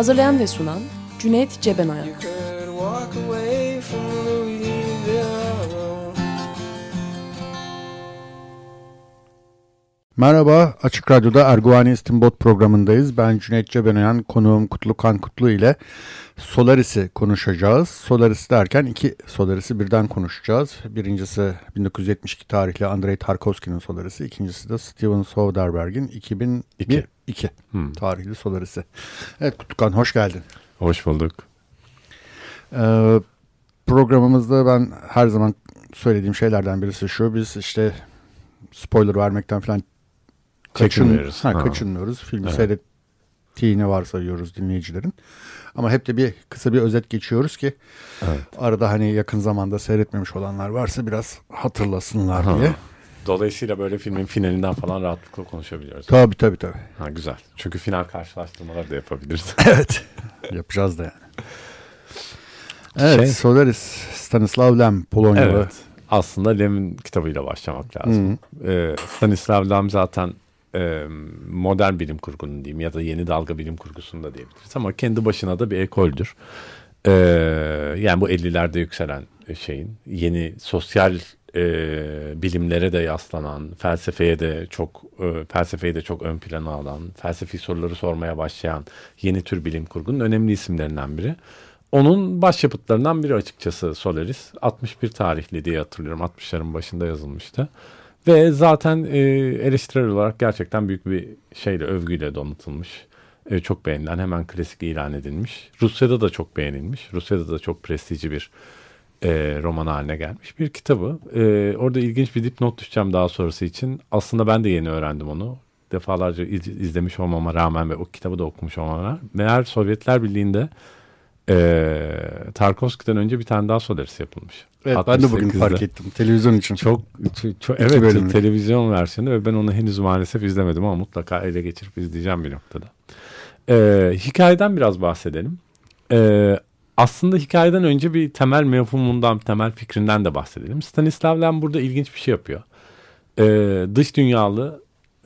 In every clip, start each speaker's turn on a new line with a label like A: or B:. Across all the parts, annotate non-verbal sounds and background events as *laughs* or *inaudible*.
A: Hazırlayan ve sunan Cüneyt Cebenayak
B: Merhaba, Açık Radyo'da Erguvani İstinbot programındayız. Ben Cüneyt Cebenayan, konuğum Kutlu Kan Kutlu ile Solaris'i konuşacağız. Solaris derken iki Solaris'i birden konuşacağız. Birincisi 1972 tarihli Andrei Tarkovski'nin Solaris'i, ikincisi de Steven Soderbergh'in 2002 2
C: Hmm.
B: tarihli Solaris'i. Evet Kutlu Kan, hoş geldin.
C: Hoş bulduk.
B: Ee, programımızda ben her zaman söylediğim şeylerden birisi şu. Biz işte spoiler vermekten falan kaçın,
C: Çekinmiyoruz.
B: ha,
C: Ha.
B: kaçınmıyoruz. Filmi
C: Evet.
B: seyrettiğini varsayıyoruz dinleyicilerin. Ama hep de bir kısa bir özet geçiyoruz ki
C: Evet.
B: arada hani yakın zamanda seyretmemiş olanlar varsa biraz hatırlasınlar
C: Ha.
B: diye.
C: Dolayısıyla böyle filmin finalinden falan rahatlıkla konuşabiliyoruz.
B: Tabii tabii tabii.
C: Ha, güzel. Çünkü final karşılaştırmaları da yapabiliriz. *laughs*
B: evet. Yapacağız da yani. Evet,
C: Şey-
B: Solaris, Stanislav Lem, Polonyalı.
C: evet. Aslında Lem'in kitabıyla başlamak lazım. Ee, Stanislav Lem zaten e, modern bilim kurgunun diyeyim ya da yeni dalga bilim kurgusunu da diyebiliriz. Ama kendi başına da bir ekoldür. Ee, yani bu 50'lerde yükselen şeyin yeni sosyal e, bilimlere de yaslanan, felsefeye de çok e, felsefeyi de çok ön plana alan, felsefi soruları sormaya başlayan yeni tür bilim kurgunun önemli isimlerinden biri. Onun başyapıtlarından biri açıkçası Solaris. 61 tarihli diye hatırlıyorum. 60'ların başında yazılmıştı. Ve zaten e, eleştirel olarak gerçekten büyük bir şeyle, övgüyle donatılmış. E, çok beğenilen, hemen klasik ilan edilmiş. Rusya'da da çok beğenilmiş. Rusya'da da çok prestijli bir e, roman haline gelmiş bir kitabı. E, orada ilginç bir dipnot düşeceğim daha sonrası için. Aslında ben de yeni öğrendim onu. Defalarca iz- izlemiş olmama rağmen ve o kitabı da okumuş olmama rağmen. Meğer Sovyetler Birliği'nde e, Tarkovski'den önce bir tane daha Solaris yapılmış.
B: Evet, ben de bugün
C: 68'de.
B: fark ettim televizyon için.
C: Çok, çok, çok- evet
B: bölümlük.
C: televizyon versiyonu ve ben onu henüz maalesef izlemedim ama mutlaka ele geçirip izleyeceğim bir noktada. Ee, hikayeden biraz bahsedelim. Ee, aslında hikayeden önce bir temel mefhumundan, temel fikrinden de bahsedelim. Stanislav Lem burada ilginç bir şey yapıyor. Ee, dış dünyalı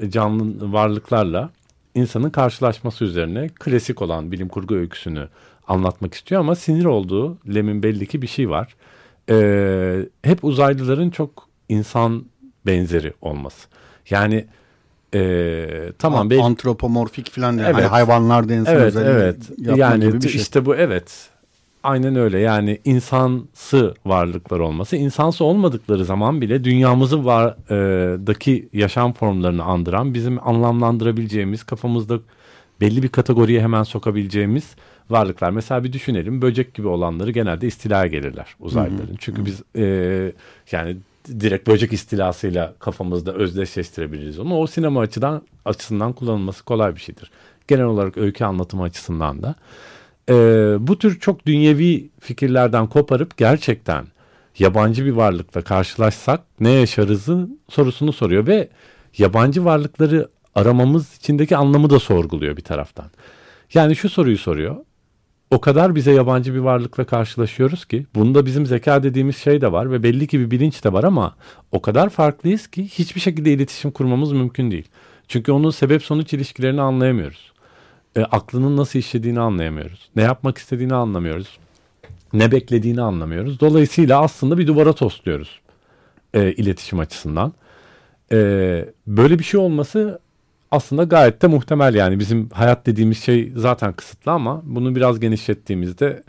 C: canlı varlıklarla insanın karşılaşması üzerine klasik olan bilim kurgu öyküsünü anlatmak istiyor ama sinir olduğu Lem'in belli ki bir şey var. Ee, hep uzaylıların çok insan benzeri olması. Yani ee, tamam belli
B: Antropomorfik falan.
C: Evet.
B: Hani hayvanlar da insan
C: Evet evet. Yani
B: gibi bir şey.
C: işte bu evet. Aynen öyle. Yani insansı varlıklar olması, insansı olmadıkları zaman bile dünyamızın var e, daki yaşam formlarını andıran, bizim anlamlandırabileceğimiz, kafamızda belli bir kategoriye hemen sokabileceğimiz varlıklar. Mesela bir düşünelim, böcek gibi olanları genelde istilaya gelirler uzaylıların. Çünkü biz e, yani direkt böcek istilasıyla kafamızda özdeşleştirebiliriz onu. O sinema açıdan açısından kullanılması kolay bir şeydir. Genel olarak öykü anlatımı açısından da. Ee, bu tür çok dünyevi fikirlerden koparıp gerçekten yabancı bir varlıkla karşılaşsak ne yaşarızın sorusunu soruyor ve yabancı varlıkları aramamız içindeki anlamı da sorguluyor bir taraftan. Yani şu soruyu soruyor. O kadar bize yabancı bir varlıkla karşılaşıyoruz ki bunda bizim zeka dediğimiz şey de var ve belli ki bir bilinç de var ama o kadar farklıyız ki hiçbir şekilde iletişim kurmamız mümkün değil. Çünkü onun sebep sonuç ilişkilerini anlayamıyoruz. E, aklının nasıl işlediğini anlayamıyoruz. Ne yapmak istediğini anlamıyoruz. Ne beklediğini anlamıyoruz. Dolayısıyla aslında bir duvara tosluyoruz e, iletişim açısından. E, böyle bir şey olması aslında gayet de muhtemel yani bizim hayat dediğimiz şey zaten kısıtlı ama bunu biraz genişlettiğimizde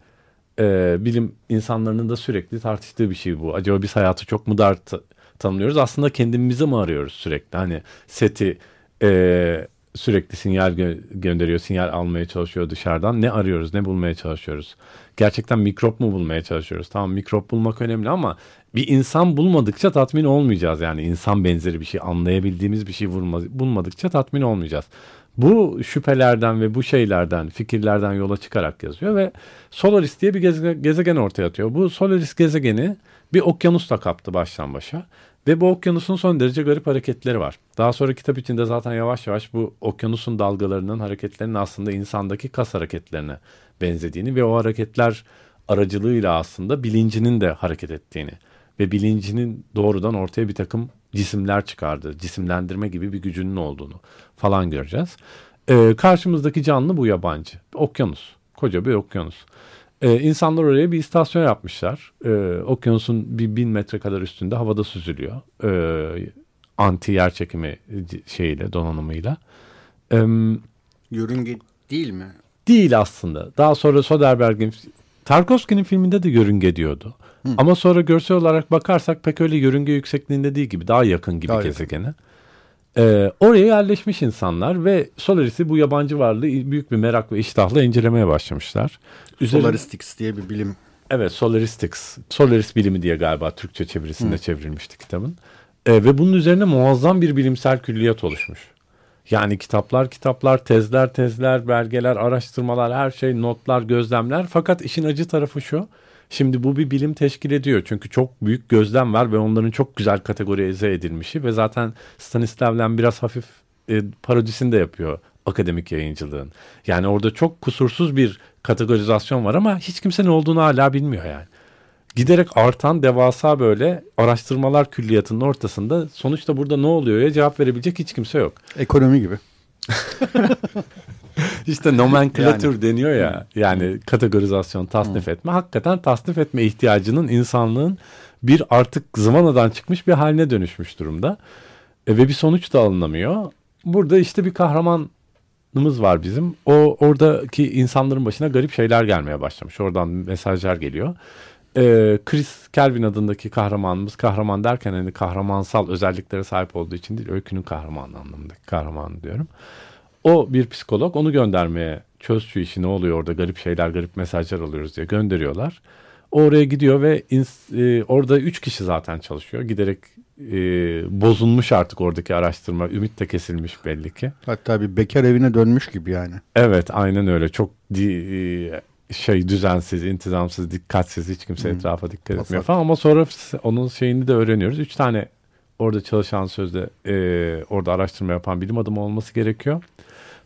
C: e, bilim insanlarının da sürekli tartıştığı bir şey bu. Acaba biz hayatı çok mu dar ta- tanımlıyoruz? Aslında kendimizi mi arıyoruz sürekli? Hani seti e, sürekli sinyal gö- gönderiyor, sinyal almaya çalışıyor dışarıdan. Ne arıyoruz, ne bulmaya çalışıyoruz? Gerçekten mikrop mu bulmaya çalışıyoruz? Tamam mikrop bulmak önemli ama bir insan bulmadıkça tatmin olmayacağız. Yani insan benzeri bir şey, anlayabildiğimiz bir şey bulma- bulmadıkça tatmin olmayacağız. Bu şüphelerden ve bu şeylerden, fikirlerden yola çıkarak yazıyor ve Solaris diye bir gezegen ortaya atıyor. Bu Solaris gezegeni bir okyanusla kaptı baştan başa. Ve bu okyanusun son derece garip hareketleri var. Daha sonra kitap içinde zaten yavaş yavaş bu okyanusun dalgalarının hareketlerinin aslında insandaki kas hareketlerine benzediğini ve o hareketler aracılığıyla aslında bilincinin de hareket ettiğini ve bilincinin doğrudan ortaya bir takım cisimler çıkardığı, cisimlendirme gibi bir gücünün olduğunu falan göreceğiz. Ee, karşımızdaki canlı bu yabancı. Okyanus. Koca bir okyanus. Ee, insanlar oraya bir istasyon yapmışlar. Ee, okyanusun bir bin metre kadar üstünde havada süzülüyor. Ee, anti yer çekimi şeyiyle, donanımıyla. Ee,
B: Yörünge değil mi?
C: değil aslında. Daha sonra Soderbergh'in Tarkovski'nin filminde de yörünge diyordu. Hı. Ama sonra görsel olarak bakarsak pek öyle yörünge yüksekliğinde değil gibi. Daha yakın gibi daha gezegene. Ee, oraya yerleşmiş insanlar ve Solaris'i bu yabancı varlığı büyük bir merak ve iştahla incelemeye başlamışlar.
B: Solaristics diye bir bilim.
C: Evet Solaristics. Solaris bilimi diye galiba Türkçe çevirisinde Hı. çevrilmişti kitabın. Ee, ve bunun üzerine muazzam bir bilimsel külliyat oluşmuş. Yani kitaplar, kitaplar, tezler, tezler, belgeler, araştırmalar, her şey, notlar, gözlemler. Fakat işin acı tarafı şu. Şimdi bu bir bilim teşkil ediyor. Çünkü çok büyük gözlem var ve onların çok güzel kategorize edilmişi ve zaten Stanisław Lem biraz hafif e, parodisini de yapıyor akademik yayıncılığın. Yani orada çok kusursuz bir kategorizasyon var ama hiç kimse ne olduğunu hala bilmiyor yani. Giderek artan devasa böyle araştırmalar külliyatının ortasında sonuçta burada ne oluyor ya cevap verebilecek hiç kimse yok.
B: Ekonomi gibi. *laughs* *laughs*
C: İşte nomenklatür yani. deniyor ya yani kategorizasyon tasnif hmm. etme hakikaten tasnif etme ihtiyacının insanlığın bir artık zıvanadan çıkmış bir haline dönüşmüş durumda e, ve bir sonuç da alınamıyor. Burada işte bir kahramanımız var bizim. O oradaki insanların başına garip şeyler gelmeye başlamış. Oradan mesajlar geliyor. Ee, Chris Kelvin adındaki kahramanımız kahraman derken hani kahramansal özelliklere sahip olduğu için değil öykünün kahramanı anlamındaki kahraman diyorum. O bir psikolog onu göndermeye çöz şu işi ne oluyor orada garip şeyler garip mesajlar alıyoruz diye gönderiyorlar. O oraya gidiyor ve e, orada üç kişi zaten çalışıyor. Giderek e, bozulmuş artık oradaki araştırma. Ümit de kesilmiş belli ki.
B: Hatta bir bekar evine dönmüş gibi yani.
C: Evet aynen öyle. Çok di, e, şey düzensiz, intizamsız, dikkatsiz hiç kimse hmm. etrafa dikkat etmiyor falan. Ama sonra onun şeyini de öğreniyoruz. Üç tane orada çalışan sözde e, orada araştırma yapan bilim adamı olması gerekiyor.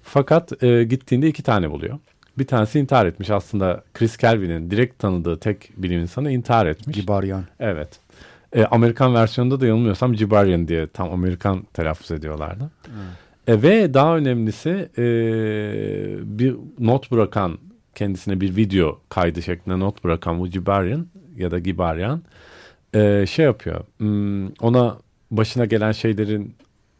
C: Fakat e, gittiğinde iki tane buluyor. Bir tanesi intihar etmiş. Aslında Chris Kelvin'in direkt tanıdığı tek bilim insanı intihar etmiş.
B: Gibarian.
C: Evet. E, Amerikan versiyonunda da yanılmıyorsam Gibarian diye tam Amerikan telaffuz ediyorlardı. Hmm. E, ve daha önemlisi e, bir not bırakan kendisine bir video kaydı şeklinde not bırakan bu Gibarian ya da Gibarian e, şey yapıyor. Hmm, ona başına gelen şeylerin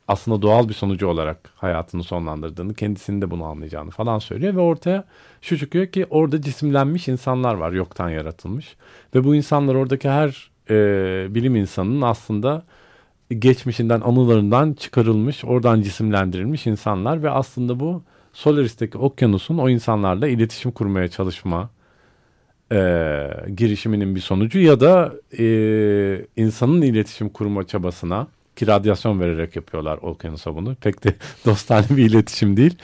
C: aslında doğal bir sonucu olarak hayatını sonlandırdığını, kendisinin de bunu anlayacağını falan söylüyor ve ortaya şu çıkıyor ki orada cisimlenmiş insanlar var, yoktan yaratılmış. Ve bu insanlar oradaki her e, bilim insanının aslında geçmişinden, anılarından çıkarılmış, oradan cisimlendirilmiş insanlar ve aslında bu Solaris'teki okyanusun o insanlarla iletişim kurmaya çalışma e, girişiminin bir sonucu ya da e, insanın iletişim kurma çabasına ki radyasyon vererek yapıyorlar okyanusa bunu. Pek de *laughs* dostane bir iletişim değil.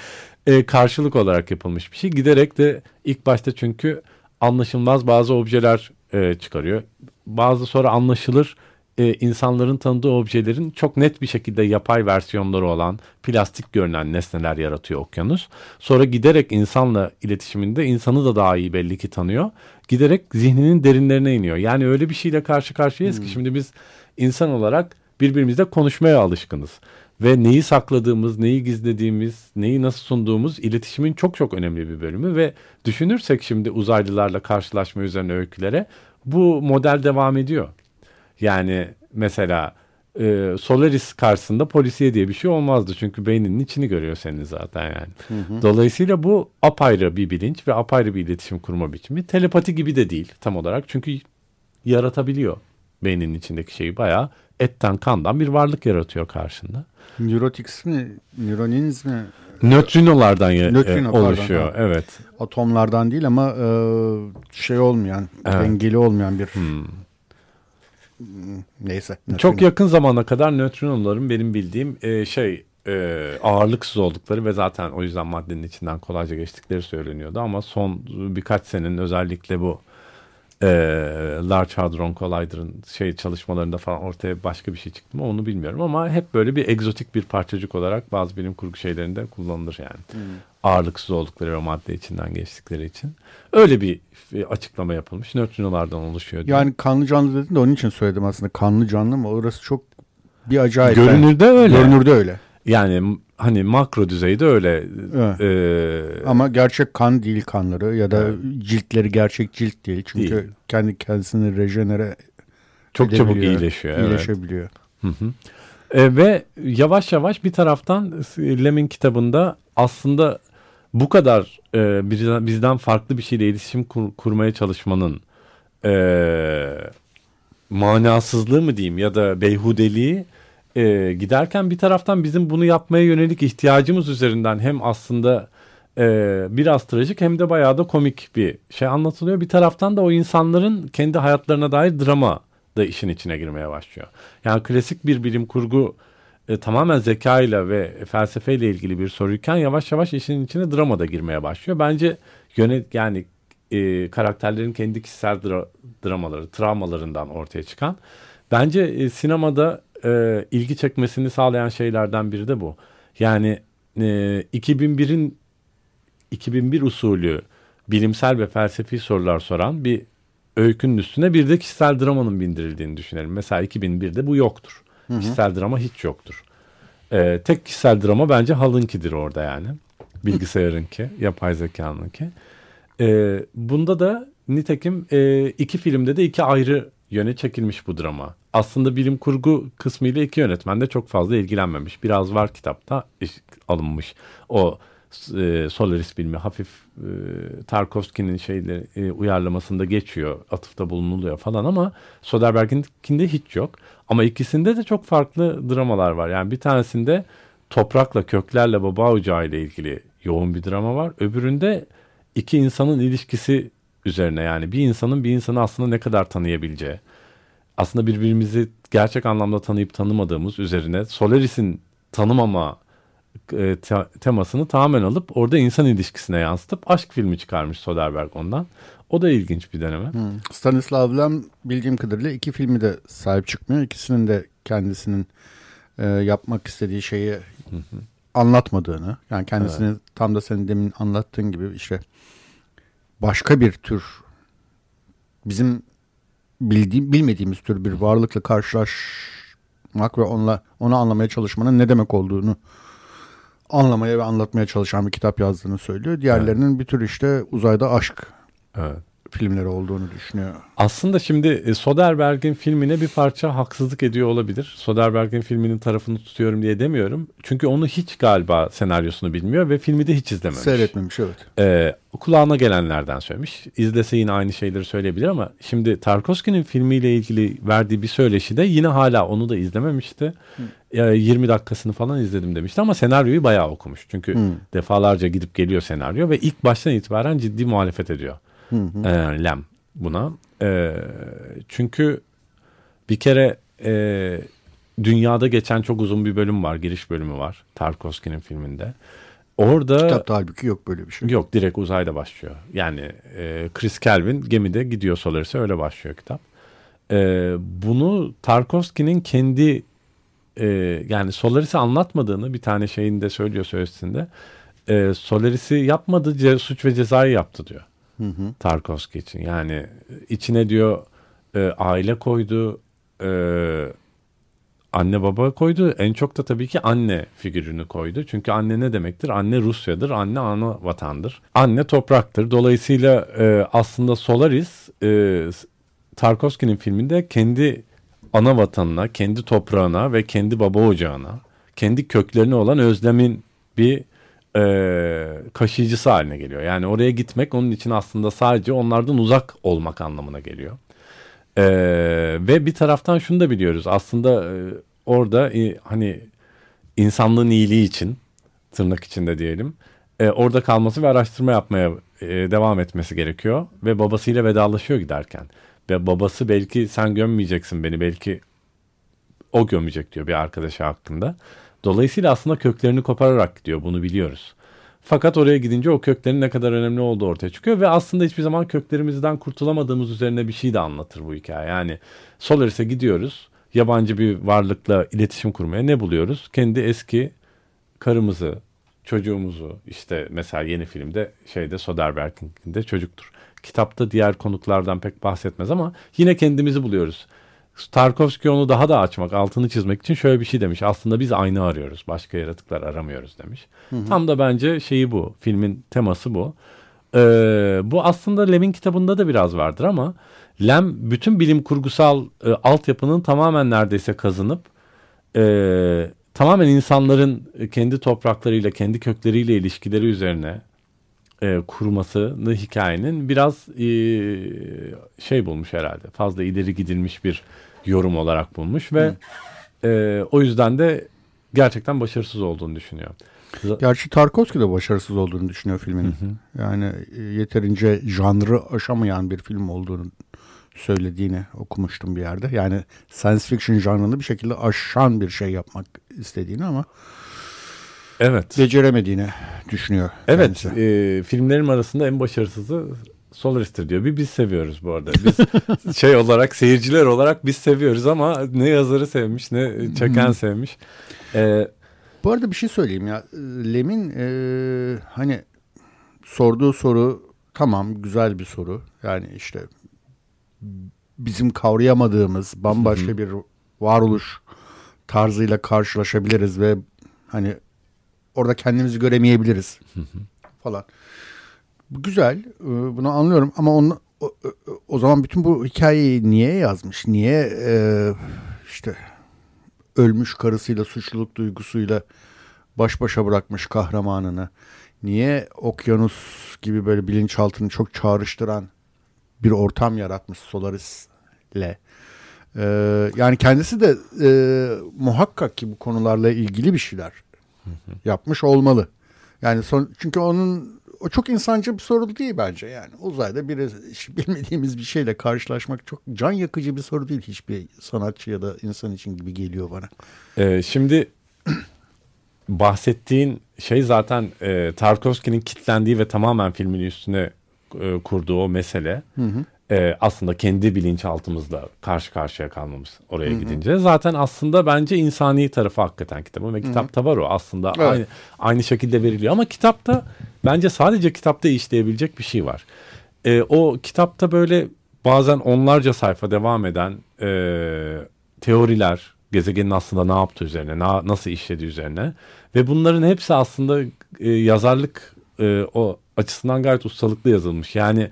C: E, karşılık olarak yapılmış bir şey. Giderek de ilk başta çünkü anlaşılmaz bazı objeler e, çıkarıyor. Bazı sonra anlaşılır e, insanların tanıdığı objelerin çok net bir şekilde yapay versiyonları olan plastik görünen nesneler yaratıyor okyanus. Sonra giderek insanla iletişiminde insanı da daha iyi belli ki tanıyor. Giderek zihninin derinlerine iniyor. Yani öyle bir şeyle karşı karşıyayız hmm. ki şimdi biz insan olarak birbirimizle konuşmaya alışkınız. Ve neyi sakladığımız, neyi gizlediğimiz, neyi nasıl sunduğumuz iletişimin çok çok önemli bir bölümü. Ve düşünürsek şimdi uzaylılarla karşılaşma üzerine öykülere bu model devam ediyor. Yani mesela e, Solaris karşısında polisiye diye bir şey olmazdı. Çünkü beyninin içini görüyor senin zaten yani. Hı hı. Dolayısıyla bu apayrı bir bilinç ve apayrı bir iletişim kurma biçimi. Telepati gibi de değil tam olarak. Çünkü yaratabiliyor beyninin içindeki şeyi bayağı etten kandan bir varlık yaratıyor karşında.
B: Neurotics mi, Neuronins mi
C: Nötrinolardan ya-
B: Nötrino,
C: e,
B: pardon,
C: oluşuyor.
B: ha.
C: Evet.
B: atomlardan değil ama e, şey olmayan,
C: Evet.
B: dengeli olmayan bir
C: Hmm.
B: neyse.
C: Çok
B: nötrino.
C: yakın zamana kadar nötrinoların benim bildiğim e, şey e, ağırlıksız oldukları ve zaten o yüzden maddenin içinden kolayca geçtikleri söyleniyordu ama son birkaç senenin özellikle bu e, Large Hadron Collider'ın şey çalışmalarında falan ortaya başka bir şey çıktı mı onu bilmiyorum ama hep böyle bir egzotik bir parçacık olarak bazı bilim kurgu şeylerinde kullanılır yani. Ağırlıksız oldukları o madde içinden geçtikleri için. Öyle bir açıklama yapılmış. Nötrinolardan oluşuyor. diye.
B: Yani kanlı canlı dedin de onun için söyledim aslında. Kanlı canlı ama orası çok bir acayip.
C: Görünürde öyle.
B: Görünürde öyle.
C: Yani hani makro düzeyde öyle.
B: Evet.
C: e,
B: Ama gerçek kan değil kanları ya da
C: Evet.
B: ciltleri gerçek cilt değil. Çünkü
C: Değil.
B: kendi kendisini rejenere
C: çok çabuk iyileşiyor. Evet.
B: iyileşebiliyor.
C: Hı hı. E, ve yavaş yavaş bir taraftan Lem'in kitabında aslında bu kadar e, bizden, bizden farklı bir şeyle iletişim kur- kurmaya çalışmanın e, manasızlığı mı diyeyim ya da beyhudeliği e, giderken bir taraftan bizim bunu yapmaya yönelik ihtiyacımız üzerinden hem aslında e, biraz trajik hem de bayağı da komik bir şey anlatılıyor. Bir taraftan da o insanların kendi hayatlarına dair drama da işin içine girmeye başlıyor. Yani klasik bir bilim kurgu e, tamamen zekayla ve felsefeyle ilgili bir soruyken yavaş yavaş işin içine drama da girmeye başlıyor. Bence yönet yani e, karakterlerin kendi kişisel dra- dramaları, travmalarından ortaya çıkan. Bence e, sinemada e, ilgi çekmesini sağlayan şeylerden biri de bu. Yani e, 2001'in 2001 usulü bilimsel ve felsefi sorular soran bir öykünün üstüne bir de kişisel dramanın bindirildiğini düşünelim. Mesela 2001'de bu yoktur. Kişisel drama hiç yoktur. Ee, tek kişisel drama bence Hal'ınkidir orada yani. Bilgisayarınki, yapay zekanınki. Ee, bunda da nitekim e, iki filmde de iki ayrı yöne çekilmiş bu drama. Aslında bilim kurgu kısmıyla iki yönetmen de çok fazla ilgilenmemiş. Biraz var kitapta alınmış. O e, Solaris filmi hafif e, Tarkovski'nin şeyleri e, uyarlamasında geçiyor. Atıfta bulunuluyor falan ama Soderbergh'inkinde hiç yok. Ama ikisinde de çok farklı dramalar var. Yani bir tanesinde toprakla, köklerle, baba ocağı ile ilgili yoğun bir drama var. Öbüründe iki insanın ilişkisi üzerine yani bir insanın bir insanı aslında ne kadar tanıyabileceği. Aslında birbirimizi gerçek anlamda tanıyıp tanımadığımız üzerine Solaris'in tanımama e, te- temasını tamamen alıp orada insan ilişkisine yansıtıp aşk filmi çıkarmış Soderbergh ondan. O da ilginç bir deneme.
B: Stanislav Lem bildiğim kadarıyla iki filmi de sahip çıkmıyor. İkisinin de kendisinin e, yapmak istediği şeyi anlatmadığını yani kendisini tam da senin demin anlattığın gibi işte başka bir tür bizim bildiğim bilmediğimiz tür bir varlıkla karşılaşmak ve onunla onu anlamaya çalışmanın ne demek olduğunu anlamaya ve anlatmaya çalışan bir kitap yazdığını söylüyor. Diğerlerinin bir tür işte uzayda aşk
C: Evet.
B: Filmleri olduğunu düşünüyor.
C: Aslında şimdi e, Soderbergh'in filmine bir parça haksızlık ediyor olabilir. Soderbergh'in filminin tarafını tutuyorum diye demiyorum. Çünkü onu hiç galiba senaryosunu bilmiyor ve filmi de hiç izlememiş.
B: Seyretmemiş evet.
C: Ee, kulağına gelenlerden söylemiş. İzlese yine aynı şeyleri söyleyebilir ama şimdi Tarkovski'nin filmiyle ilgili verdiği bir söyleşi de yine hala onu da izlememişti. Ya 20 dakikasını falan izledim demişti ama senaryoyu bayağı okumuş. Çünkü defalarca gidip geliyor senaryo ve ilk baştan itibaren ciddi muhalefet ediyor. Ee, Lem buna. Ee, çünkü bir kere e, dünyada geçen çok uzun bir bölüm var. Giriş bölümü var Tarkovski'nin filminde. Orada
B: Kitapta halbuki yok böyle bir şey.
C: Yok direkt uzayda başlıyor. Yani e, Chris Kelvin gemide gidiyor Solaris'e öyle başlıyor kitap. E, bunu Tarkovski'nin kendi e, yani Solaris'i anlatmadığını bir tane şeyinde söylüyor söyleşisinde. E, Solaris'i yapmadı suç ve cezayı yaptı diyor. Tarkovski için. Yani içine diyor e, aile koydu, e, anne baba koydu. En çok da tabii ki anne figürünü koydu. Çünkü anne ne demektir? Anne Rusya'dır, anne ana vatandır. Anne topraktır. Dolayısıyla e, aslında Solaris e, Tarkovski'nin filminde kendi ana vatanına, kendi toprağına ve kendi baba ocağına, kendi köklerine olan özlemin bir e, kaşıyıcısı haline geliyor. Yani oraya gitmek onun için aslında sadece onlardan uzak olmak anlamına geliyor. Ee, ve bir taraftan şunu da biliyoruz. Aslında e, orada e, hani insanlığın iyiliği için tırnak içinde diyelim. E, orada kalması ve araştırma yapmaya e, devam etmesi gerekiyor. Ve babasıyla vedalaşıyor giderken. Ve babası belki sen gömmeyeceksin beni belki o gömecek diyor bir arkadaşı hakkında. Dolayısıyla aslında köklerini kopararak gidiyor bunu biliyoruz. Fakat oraya gidince o köklerin ne kadar önemli olduğu ortaya çıkıyor ve aslında hiçbir zaman köklerimizden kurtulamadığımız üzerine bir şey de anlatır bu hikaye. Yani Solaris'e gidiyoruz. Yabancı bir varlıkla iletişim kurmaya ne buluyoruz? Kendi eski karımızı, çocuğumuzu işte mesela yeni filmde şeyde Soderbergh'in de çocuktur. Kitapta diğer konuklardan pek bahsetmez ama yine kendimizi buluyoruz. Tarkovski onu daha da açmak, altını çizmek için şöyle bir şey demiş. Aslında biz aynı arıyoruz. Başka yaratıklar aramıyoruz demiş. Hı hı. Tam da bence şeyi bu. Filmin teması bu. Ee, bu aslında Lem'in kitabında da biraz vardır ama Lem bütün bilim kurgusal e, altyapının tamamen neredeyse kazınıp e, tamamen insanların kendi topraklarıyla, kendi kökleriyle ilişkileri üzerine e, kurmasını hikayenin biraz e, şey bulmuş herhalde. Fazla ileri gidilmiş bir yorum olarak bulmuş ve e, o yüzden de gerçekten başarısız olduğunu düşünüyor.
B: Gerçi Tarkovski de başarısız olduğunu düşünüyor filmin. Hı hı. Yani e, yeterince janrı aşamayan bir film olduğunu söylediğini okumuştum bir yerde. Yani science fiction janrını bir şekilde aşan bir şey yapmak istediğini ama
C: Evet.
B: Beceremediğini düşünüyor.
C: Evet. E, filmlerim arasında en başarısızı Solaris'tir diyor. Bir biz seviyoruz bu arada. Biz *laughs* şey olarak seyirciler olarak biz seviyoruz ama ne yazarı sevmiş ne çeken sevmiş. Ee,
B: bu arada bir şey söyleyeyim ya. Lem'in e, hani sorduğu soru tamam güzel bir soru. Yani işte bizim kavrayamadığımız bambaşka bir varoluş tarzıyla karşılaşabiliriz ve hani orada kendimizi göremeyebiliriz falan. Güzel. E, bunu anlıyorum ama onu o, o zaman bütün bu hikayeyi niye yazmış? Niye e, işte ölmüş karısıyla suçluluk duygusuyla baş başa bırakmış kahramanını? Niye okyanus gibi böyle bilinçaltını çok çağrıştıran bir ortam yaratmış Solaris'le? Ee, yani kendisi de e, muhakkak ki bu konularla ilgili bir şeyler yapmış olmalı. Yani son, çünkü onun o çok insancı bir soru değil bence yani. Uzayda bir bilmediğimiz bir şeyle karşılaşmak çok can yakıcı bir soru değil hiçbir sanatçı ya da insan için gibi geliyor bana.
C: Ee, şimdi bahsettiğin şey zaten e, Tarkovski'nin kitlendiği ve tamamen filmin üstüne e, kurduğu o mesele. Hı hı e, aslında kendi bilinçaltımızla karşı karşıya kalmamız oraya Hı-hı. gidince. Zaten aslında bence insani tarafı hakikaten kitabın ve kitapta var o aslında evet. aynı, aynı şekilde veriliyor. Ama kitapta bence sadece kitapta işleyebilecek bir şey var. E, o kitapta böyle bazen onlarca sayfa devam eden e, teoriler, gezegenin aslında ne yaptığı üzerine, na, nasıl işlediği üzerine ve bunların hepsi aslında e, yazarlık e, o açısından gayet ustalıklı yazılmış. Yani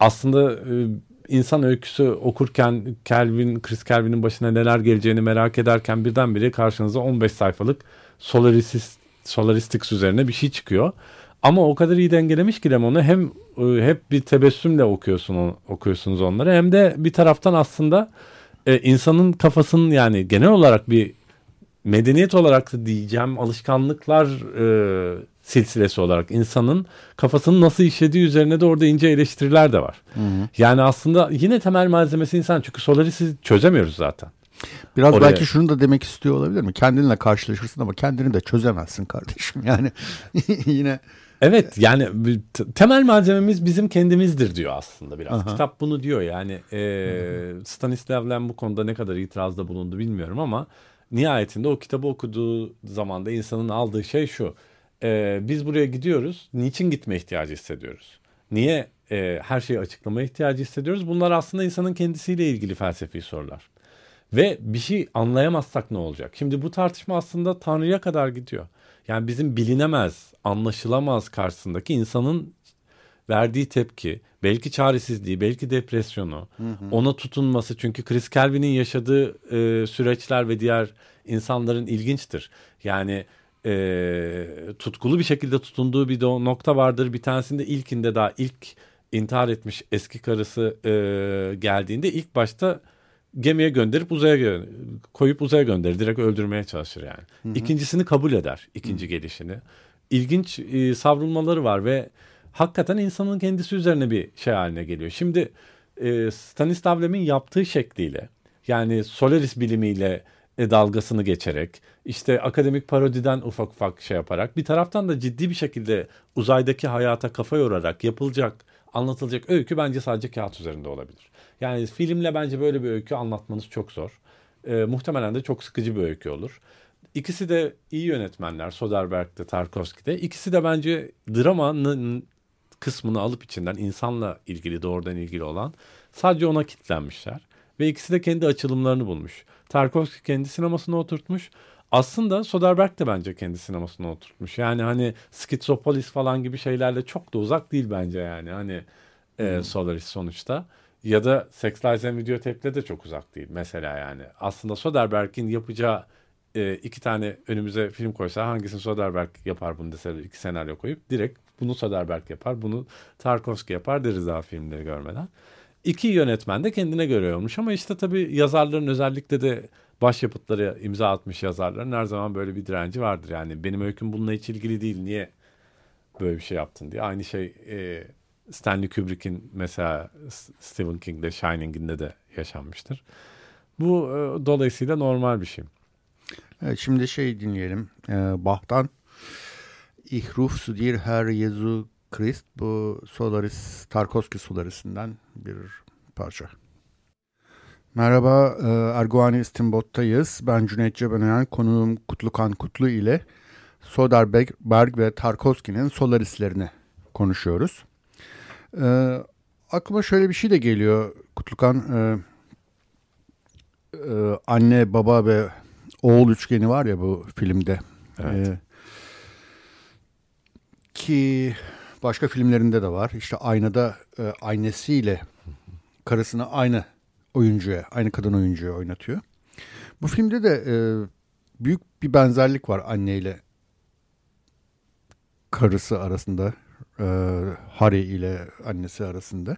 C: aslında e, insan öyküsü okurken Kelvin, Chris Kelvin'in başına neler geleceğini merak ederken birdenbire karşınıza 15 sayfalık Solaris, Solaristics üzerine bir şey çıkıyor. Ama o kadar iyi dengelemiş ki onu hem e, hep bir tebessümle okuyorsun okuyorsunuz onları hem de bir taraftan aslında e, insanın kafasının yani genel olarak bir medeniyet olarak da diyeceğim alışkanlıklar silsilesi olarak insanın kafasının nasıl işlediği üzerine de orada ince eleştiriler de var. Hı hı. Yani aslında yine temel malzemesi insan çünkü Solaris'i çözemiyoruz zaten.
B: Biraz Oraya... belki şunu da demek istiyor olabilir mi? Kendinle karşılaşırsın ama kendini de çözemezsin kardeşim. *laughs* Yani *laughs* yine
C: Evet yani temel malzememiz bizim kendimizdir diyor aslında biraz. Aha. Kitap bunu diyor yani e, Stanislav Lem bu konuda ne kadar itirazda bulundu bilmiyorum ama nihayetinde o kitabı okuduğu zaman da insanın aldığı şey şu e, biz buraya gidiyoruz. Niçin gitme ihtiyacı hissediyoruz? Niye e, her şeyi açıklama ihtiyacı hissediyoruz? Bunlar aslında insanın kendisiyle ilgili felsefi sorular. Ve bir şey anlayamazsak ne olacak? Şimdi bu tartışma aslında Tanrı'ya kadar gidiyor. Yani bizim bilinemez, anlaşılamaz karşısındaki insanın verdiği tepki, belki çaresizliği, belki depresyonu, hı hı. ona tutunması. Çünkü Chris Kelvin'in yaşadığı e, süreçler ve diğer insanların ilginçtir. Yani e, tutkulu bir şekilde tutunduğu bir nokta vardır. Bir tanesinde ilkinde daha ilk intihar etmiş eski karısı e, geldiğinde ilk başta gemiye gönderip uzaya gö koyup uzaya gönderir. Direkt öldürmeye çalışır yani. Hı hı. İkincisini kabul eder. ikinci hı. gelişini. ilginç e, savrulmaları var ve hakikaten insanın kendisi üzerine bir şey haline geliyor. Şimdi e, Stanislav Lem'in yaptığı şekliyle yani Solaris bilimiyle dalgasını geçerek işte akademik parodiden ufak ufak şey yaparak bir taraftan da ciddi bir şekilde uzaydaki hayata kafa yorarak yapılacak anlatılacak öykü bence sadece kağıt üzerinde olabilir. Yani filmle bence böyle bir öykü anlatmanız çok zor. E, muhtemelen de çok sıkıcı bir öykü olur. İkisi de iyi yönetmenler. Soderbergh'de, Tarkovski'de. İkisi de bence dramanın kısmını alıp içinden insanla ilgili doğrudan ilgili olan sadece ona kitlenmişler. Ve ikisi de kendi açılımlarını bulmuş. Tarkovski kendi sinemasına oturtmuş. Aslında Soderbergh de bence kendi sinemasına oturtmuş. Yani hani Schizopolis falan gibi şeylerle çok da uzak değil bence yani. Hani e, hmm. Solaris sonuçta. Ya da Sex Lies and Videotape'le de çok uzak değil mesela yani. Aslında Soderbergh'in yapacağı e, iki tane önümüze film koysa hangisini Soderbergh yapar bunu dese iki senaryo koyup direkt bunu Soderbergh yapar, bunu Tarkovski yapar deriz daha filmleri görmeden. İki yönetmen de kendine göre olmuş ama işte tabii yazarların özellikle de başyapıtları imza atmış yazarların her zaman böyle bir direnci vardır. Yani benim öyküm bununla hiç ilgili değil niye böyle bir şey yaptın diye. Aynı şey e, Stanley Kubrick'in mesela Stephen King'de Shining'inde de yaşanmıştır. Bu e, dolayısıyla normal bir şey.
B: Evet, şimdi şey dinleyelim. Ee, Bach'tan Ich ruf zu dir Herr Jesu Christ. Bu Solaris, Tarkovski Solaris'inden bir parça. Merhaba, e, Erguani İstinbot'tayız. Ben Cüneyt Cebenayan, konuğum Kutlukan Kutlu ile Soderbergh ve Tarkovski'nin Solaris'lerini konuşuyoruz. E, aklıma şöyle bir şey de geliyor Kutlukan. E, e, anne, baba ve oğul üçgeni var ya bu filmde. Evet. E, ki başka filmlerinde de var. İşte aynada e, annesiyle karısını aynı oyuncuya, aynı kadın oyuncuya oynatıyor. Bu filmde de e, büyük bir benzerlik var anneyle karısı arasında. E, Harry ile annesi arasında.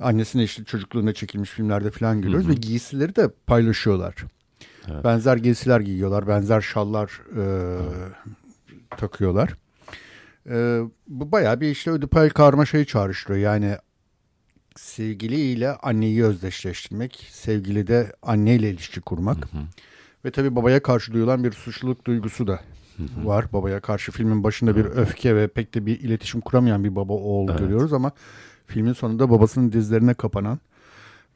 B: Annesine işte çocukluğunda çekilmiş filmlerde falan görüyoruz hı hı. ve giysileri de paylaşıyorlar. Evet. Benzer giysiler giyiyorlar, benzer şallar e, takıyorlar. E, bu bayağı bir işte Ödipal karmaşayı çağrıştırıyor. Yani sevgiliyle anneyi özdeşleştirmek, sevgili de anneyle ilişki kurmak. Hı hı. Ve tabii babaya karşı duyulan bir suçluluk duygusu da hı hı. var. Babaya karşı filmin başında bir öfke ve pek de bir iletişim kuramayan bir baba oğul evet. görüyoruz ama filmin sonunda babasının dizlerine kapanan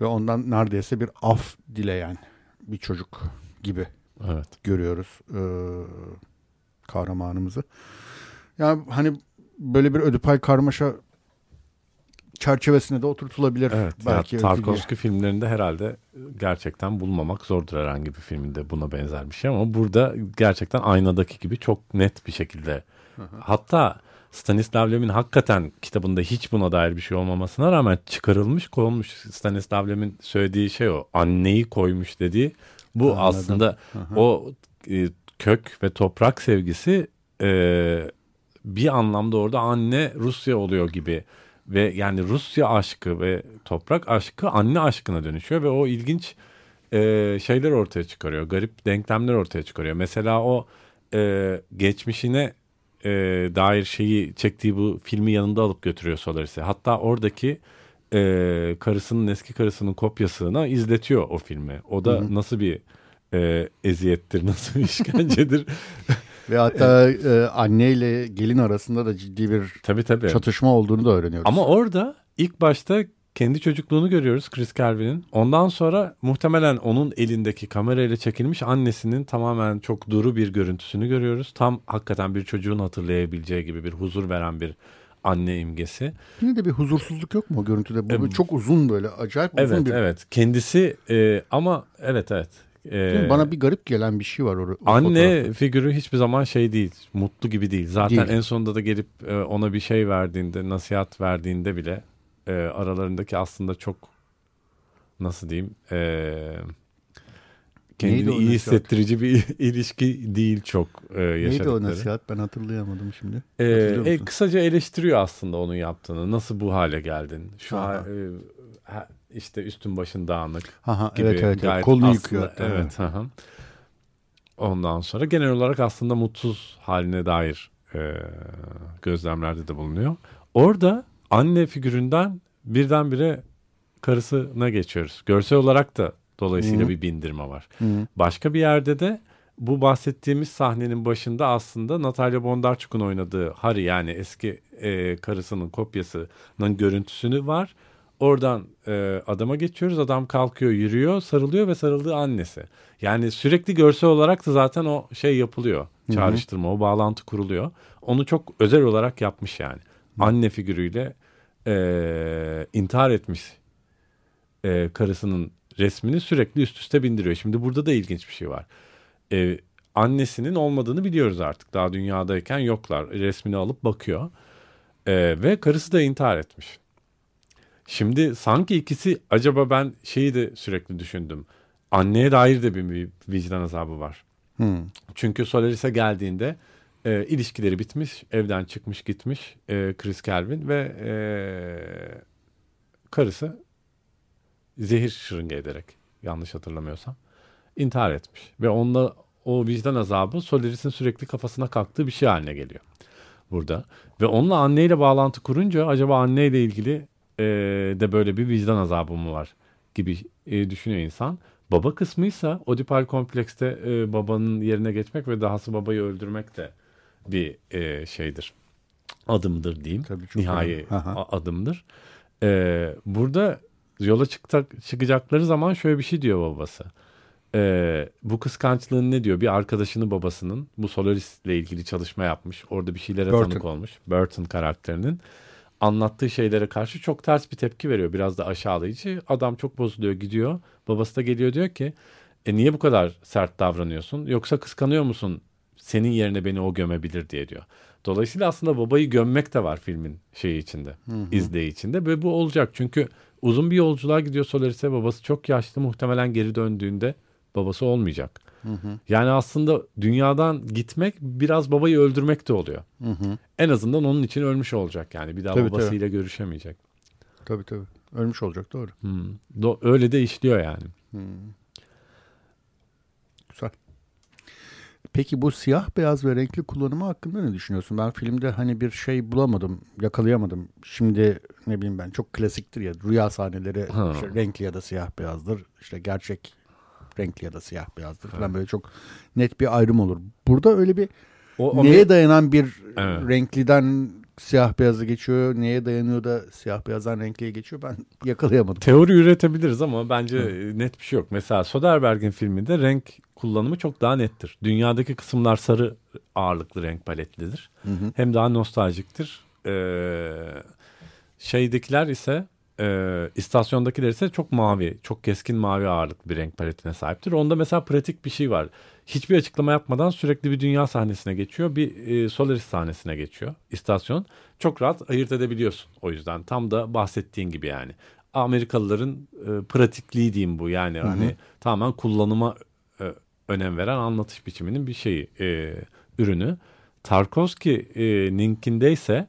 B: ve ondan neredeyse bir af dileyen bir çocuk gibi evet. görüyoruz e, kahramanımızı. Yani hani böyle bir ödipal karmaşa çerçevesine de oturtulabilir.
C: Evet, belki ya, Tarkovski filmlerinde herhalde gerçekten bulmamak zordur herhangi bir filminde buna benzer bir şey ama burada gerçekten aynadaki gibi çok net bir şekilde. Hı hı. Hatta Stanislav Lem'in hakikaten kitabında hiç buna dair bir şey olmamasına rağmen çıkarılmış konmuş. Stanislav Lem'in söylediği şey o. Anneyi koymuş dediği. Bu Anladım. aslında hı hı. o e, kök ve toprak sevgisi e, bir anlamda orada anne Rusya oluyor gibi ve yani Rusya aşkı ve toprak aşkı anne aşkına dönüşüyor ve o ilginç e, şeyler ortaya çıkarıyor. Garip denklemler ortaya çıkarıyor. Mesela o e, geçmişine e, dair şeyi çektiği bu filmi yanında alıp götürüyor Solaris'e. Hatta oradaki e, karısının eski karısının kopyasına izletiyor o filmi. O da Hı-hı. nasıl bir e, eziyettir, *laughs* nasıl bir işkencedir *laughs*
B: Ve hatta e, anneyle gelin arasında da ciddi bir tabii, tabii. çatışma olduğunu da öğreniyoruz.
C: Ama orada ilk başta kendi çocukluğunu görüyoruz Chris Calvin'in. Ondan sonra muhtemelen onun elindeki kamerayla çekilmiş annesinin tamamen çok duru bir görüntüsünü görüyoruz. Tam hakikaten bir çocuğun hatırlayabileceği gibi bir huzur veren bir anne imgesi.
B: Yine de bir huzursuzluk yok mu o görüntüde? Bu ee, çok uzun böyle acayip uzun
C: evet,
B: bir...
C: Evet evet kendisi e, ama evet evet
B: ee, Bana bir garip gelen bir şey var o, o
C: Anne fotoğrafta. figürü hiçbir zaman şey değil, mutlu gibi değil. Zaten değil. en sonunda da gelip e, ona bir şey verdiğinde, nasihat verdiğinde bile e, aralarındaki aslında çok nasıl diyeyim e, kendini iyi hissettirici bir *laughs* ilişki değil çok e, yaşadıkları. Neydi
B: o nasihat? Ben hatırlayamadım şimdi.
C: E, e, kısaca eleştiriyor aslında onun yaptığını. Nasıl bu hale geldin? Şu ha, e, işte üstün başın dağınık
B: aha, gibi. Evet evet, evet. kolunu aslında, yıkıyor.
C: Evet. Aha. Ondan sonra genel olarak aslında mutsuz haline dair e, gözlemlerde de bulunuyor. Orada anne figüründen birdenbire karısına geçiyoruz. Görsel olarak da dolayısıyla
B: Hı.
C: bir bindirme var.
B: Hı.
C: Başka bir yerde de bu bahsettiğimiz sahnenin başında aslında Natalya Bondarchuk'un oynadığı Harry yani eski e, karısının kopyasının görüntüsünü var. Oradan e, adama geçiyoruz. Adam kalkıyor, yürüyor, sarılıyor ve sarıldığı annesi. Yani sürekli görsel olarak da zaten o şey yapılıyor. Çağrıştırma, o bağlantı kuruluyor. Onu çok özel olarak yapmış yani. Anne figürüyle e, intihar etmiş e, karısının resmini sürekli üst üste bindiriyor. Şimdi burada da ilginç bir şey var. E, annesinin olmadığını biliyoruz artık. Daha dünyadayken yoklar. Resmini alıp bakıyor. E, ve karısı da intihar etmiş. Şimdi sanki ikisi acaba ben şeyi de sürekli düşündüm. Anneye dair de bir, vicdan azabı var.
B: Hı.
C: Çünkü Solaris'e geldiğinde e, ilişkileri bitmiş, evden çıkmış gitmiş e, Chris Kelvin ve e, karısı zehir şırınga ederek yanlış hatırlamıyorsam intihar etmiş. Ve onunla o vicdan azabı Solaris'in sürekli kafasına kalktığı bir şey haline geliyor burada. Ve onunla anneyle bağlantı kurunca acaba anneyle ilgili e, de böyle bir vicdan azabı mı var gibi e, düşünüyor insan. Baba kısmıysa Oedipal komplekste e, babanın yerine geçmek ve dahası babayı öldürmek de bir e, şeydir. Adımdır diyeyim.
B: Tabii çok
C: Nihai adımdır. E, burada yola çıktak, çıkacakları zaman şöyle bir şey diyor babası. E, bu kıskançlığın ne diyor? Bir arkadaşını babasının bu Solaris ile ilgili çalışma yapmış. Orada bir şeylere
B: Burton.
C: tanık olmuş. Burton karakterinin anlattığı şeylere karşı çok ters bir tepki veriyor. Biraz da aşağılayıcı. Adam çok bozuluyor gidiyor. Babası da geliyor diyor ki e niye bu kadar sert davranıyorsun? Yoksa kıskanıyor musun? Senin yerine beni o gömebilir diye diyor. Dolayısıyla aslında babayı gömmek de var filmin şeyi içinde. izleyi içinde. Ve bu olacak. Çünkü uzun bir yolculuğa gidiyor Solaris'e. Babası çok yaşlı. Muhtemelen geri döndüğünde babası olmayacak. Yani aslında dünyadan gitmek biraz babayı öldürmek de oluyor. En azından onun için ölmüş olacak yani. Bir daha
B: Tabii,
C: babasıyla görüşemeyecek.
B: Tabii tabii. Ölmüş olacak doğru.
C: Hmm. Do- öyle de işliyor yani.
B: Güzel. Peki bu siyah beyaz ve renkli kullanımı hakkında ne düşünüyorsun? Ben filmde hani bir şey bulamadım, yakalayamadım. Şimdi ne bileyim ben çok klasiktir ya rüya sahneleri
C: Ha.
B: işte renkli ya da siyah beyazdır. İşte gerçek renkli ya da siyah beyazdır falan böyle çok net bir ayrım olur. Burada öyle bir
C: O, o
B: neye
C: bir-
B: dayanan bir
C: Evet.
B: renkliden siyah beyaza geçiyor, neye dayanıyor da siyah beyazdan renkliye geçiyor ben *laughs* yakalayamadım.
C: teori üretebiliriz ama bence net bir şey yok. Mesela Soderbergh'in filminde renk kullanımı çok daha nettir. Dünyadaki kısımlar sarı ağırlıklı renk paletlidir. Hem daha nostaljiktir. Ee, şeydekiler ise e, istasyondakiler ise çok mavi, çok keskin mavi ağırlıklı bir renk paletine sahiptir. Onda mesela pratik bir şey var. Hiçbir açıklama yapmadan sürekli bir dünya sahnesine geçiyor. Bir e, Solaris sahnesine geçiyor istasyon. Çok rahat ayırt edebiliyorsun o yüzden. Tam da bahsettiğin gibi yani. Amerikalıların e, pratikliği diyeyim bu. Yani hani tamamen kullanıma e, önem veren anlatış biçiminin bir şeyi, e, ürünü. Tarkovski'ninkinde ise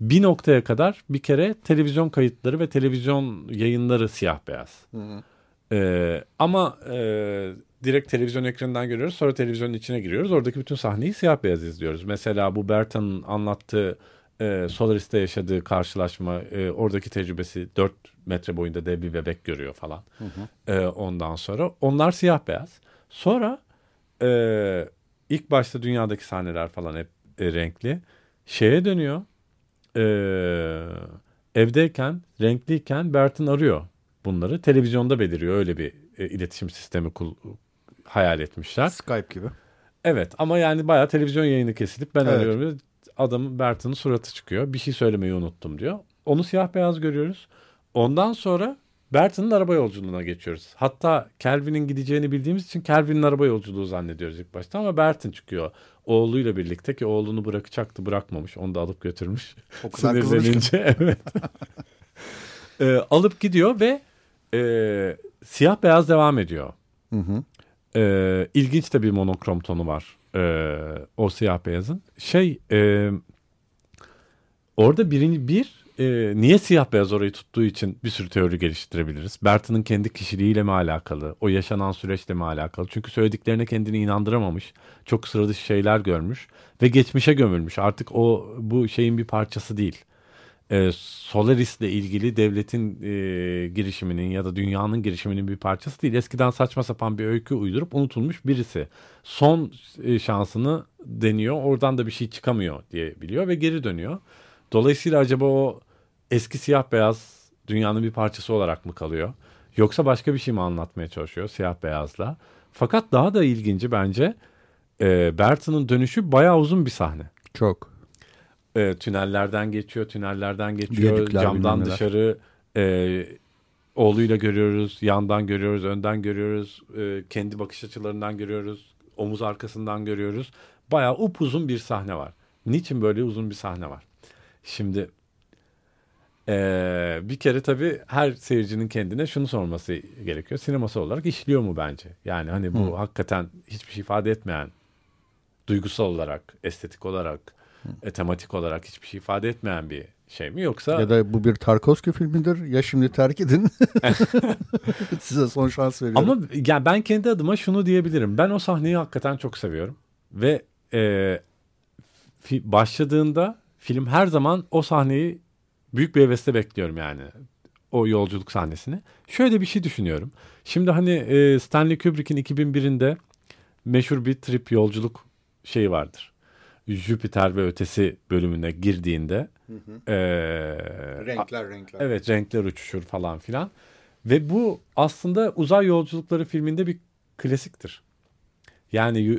C: bir noktaya kadar bir kere televizyon kayıtları ve televizyon yayınları siyah beyaz. Ee, ama e, direkt televizyon ekranından görüyoruz. Sonra televizyonun içine giriyoruz. Oradaki bütün sahneyi siyah beyaz izliyoruz. Mesela bu Bertan'ın anlattığı e, Solaris'te yaşadığı karşılaşma, e, oradaki tecrübesi 4 metre boyunda dev bir bebek görüyor falan. E, ondan sonra onlar siyah beyaz. Sonra e, ilk başta dünyadaki sahneler falan hep e, renkli. Şeye dönüyor. E, evdeyken, renkliyken Bertin arıyor bunları. Televizyonda beliriyor. Öyle bir e, iletişim sistemi kul- hayal etmişler.
B: Skype gibi.
C: Evet ama yani bayağı televizyon yayını kesilip ben
B: Evet.
C: arıyorum. ve Adamın Bertin'in suratı çıkıyor. Bir şey söylemeyi unuttum diyor. Onu siyah beyaz görüyoruz. Ondan sonra Bertin'in araba yolculuğuna geçiyoruz. Hatta Kelvin'in gideceğini bildiğimiz için Kelvin'in araba yolculuğu zannediyoruz ilk başta ama Bertin çıkıyor. Oğluyla birlikte ki oğlunu bırakacaktı bırakmamış. Onu da alıp götürmüş.
B: O *laughs* kadar.
C: Sinirlenince *laughs* evet. *laughs* Ee, alıp gidiyor ve e, siyah beyaz devam ediyor.
B: Hı hı.
C: Ee, ilginç de bir monokrom tonu var ee, o siyah beyazın. Şey e, orada birinci bir e, niye siyah beyaz orayı tuttuğu için bir sürü teori geliştirebiliriz. Burton'ın kendi kişiliğiyle mi alakalı, o yaşanan süreçle mi alakalı? Çünkü söylediklerine kendini inandıramamış, çok sıra dışı şeyler görmüş ve geçmişe gömülmüş. Artık o bu şeyin bir parçası değil. E, Solaris'le ilgili devletin e, girişiminin ya da dünyanın girişiminin bir parçası değil. Eskiden saçma sapan bir öykü uydurup unutulmuş birisi. Son e, şansını deniyor, oradan da bir şey çıkamıyor diye biliyor ve geri dönüyor. Dolayısıyla acaba o eski siyah beyaz dünyanın bir parçası olarak mı kalıyor? Yoksa başka bir şey mi anlatmaya çalışıyor siyah beyazla? Fakat daha da ilginci bence e, Burton'un dönüşü bayağı uzun bir sahne.
B: Çok.
C: E, tünellerden geçiyor, tünellerden geçiyor,
B: Viyadükler,
C: camdan dışarı e, oğluyla görüyoruz, yandan görüyoruz, önden görüyoruz, e, kendi bakış açılarından görüyoruz, omuz arkasından görüyoruz. Bayağı upuzun bir sahne var. Niçin böyle uzun bir sahne var? Şimdi ee, bir kere tabii her seyircinin kendine şunu sorması gerekiyor. Sineması olarak işliyor mu bence? Yani hani bu hakikaten hiçbir şey ifade etmeyen, duygusal olarak, estetik olarak, e, tematik olarak hiçbir şey ifade etmeyen bir şey mi? Yoksa
B: Ya da bu bir Tarkovski filmidir. Ya şimdi terk edin. *laughs* *laughs* Size son şans veriyorum.
C: Ama yani ben kendi adıma şunu diyebilirim. Ben o sahneyi hakikaten çok seviyorum. Ve e, başladığında film her zaman o sahneyi büyük bir hevesle bekliyorum yani. O yolculuk sahnesini. Şöyle bir şey düşünüyorum. Şimdi hani e, Stanley Kubrick'in 2001'inde meşhur bir trip yolculuk şeyi vardır. Jüpiter ve ötesi bölümüne girdiğinde e,
B: renkler renkler.
C: Evet renkler uçuşur falan filan. Ve bu aslında uzay yolculukları filminde bir klasiktir. Yani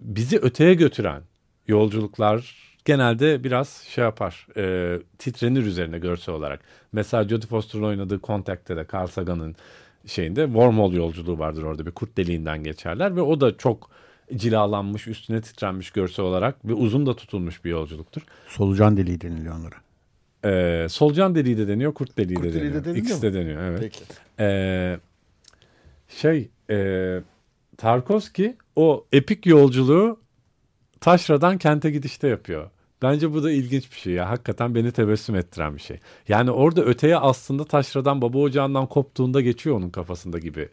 C: bizi öteye götüren yolculuklar genelde biraz şey yapar. E, titrenir üzerine görsel olarak. Mesela Jodie Foster'ın oynadığı Contact'te de Carl Sagan'ın şeyinde wormhole yolculuğu vardır orada bir kurt deliğinden geçerler ve o da çok cilalanmış, üstüne titrenmiş görsel olarak ve uzun da tutulmuş bir yolculuktur.
B: Solucan deliği deniliyor onlara.
C: Ee, solucan deliği de deniyor, kurt deliği
B: Kurt
C: de
B: de
C: deniyor.
B: deniliyor
C: İkisi de deniyor, evet.
B: Peki.
C: Ee, şey, e, Tarkovski o epik yolculuğu taşradan kente gidişte yapıyor. Bence bu da ilginç bir şey ya. Hakikaten beni tebessüm ettiren bir şey. Yani orada öteye aslında taşradan baba ocağından koptuğunda geçiyor onun kafasında gibi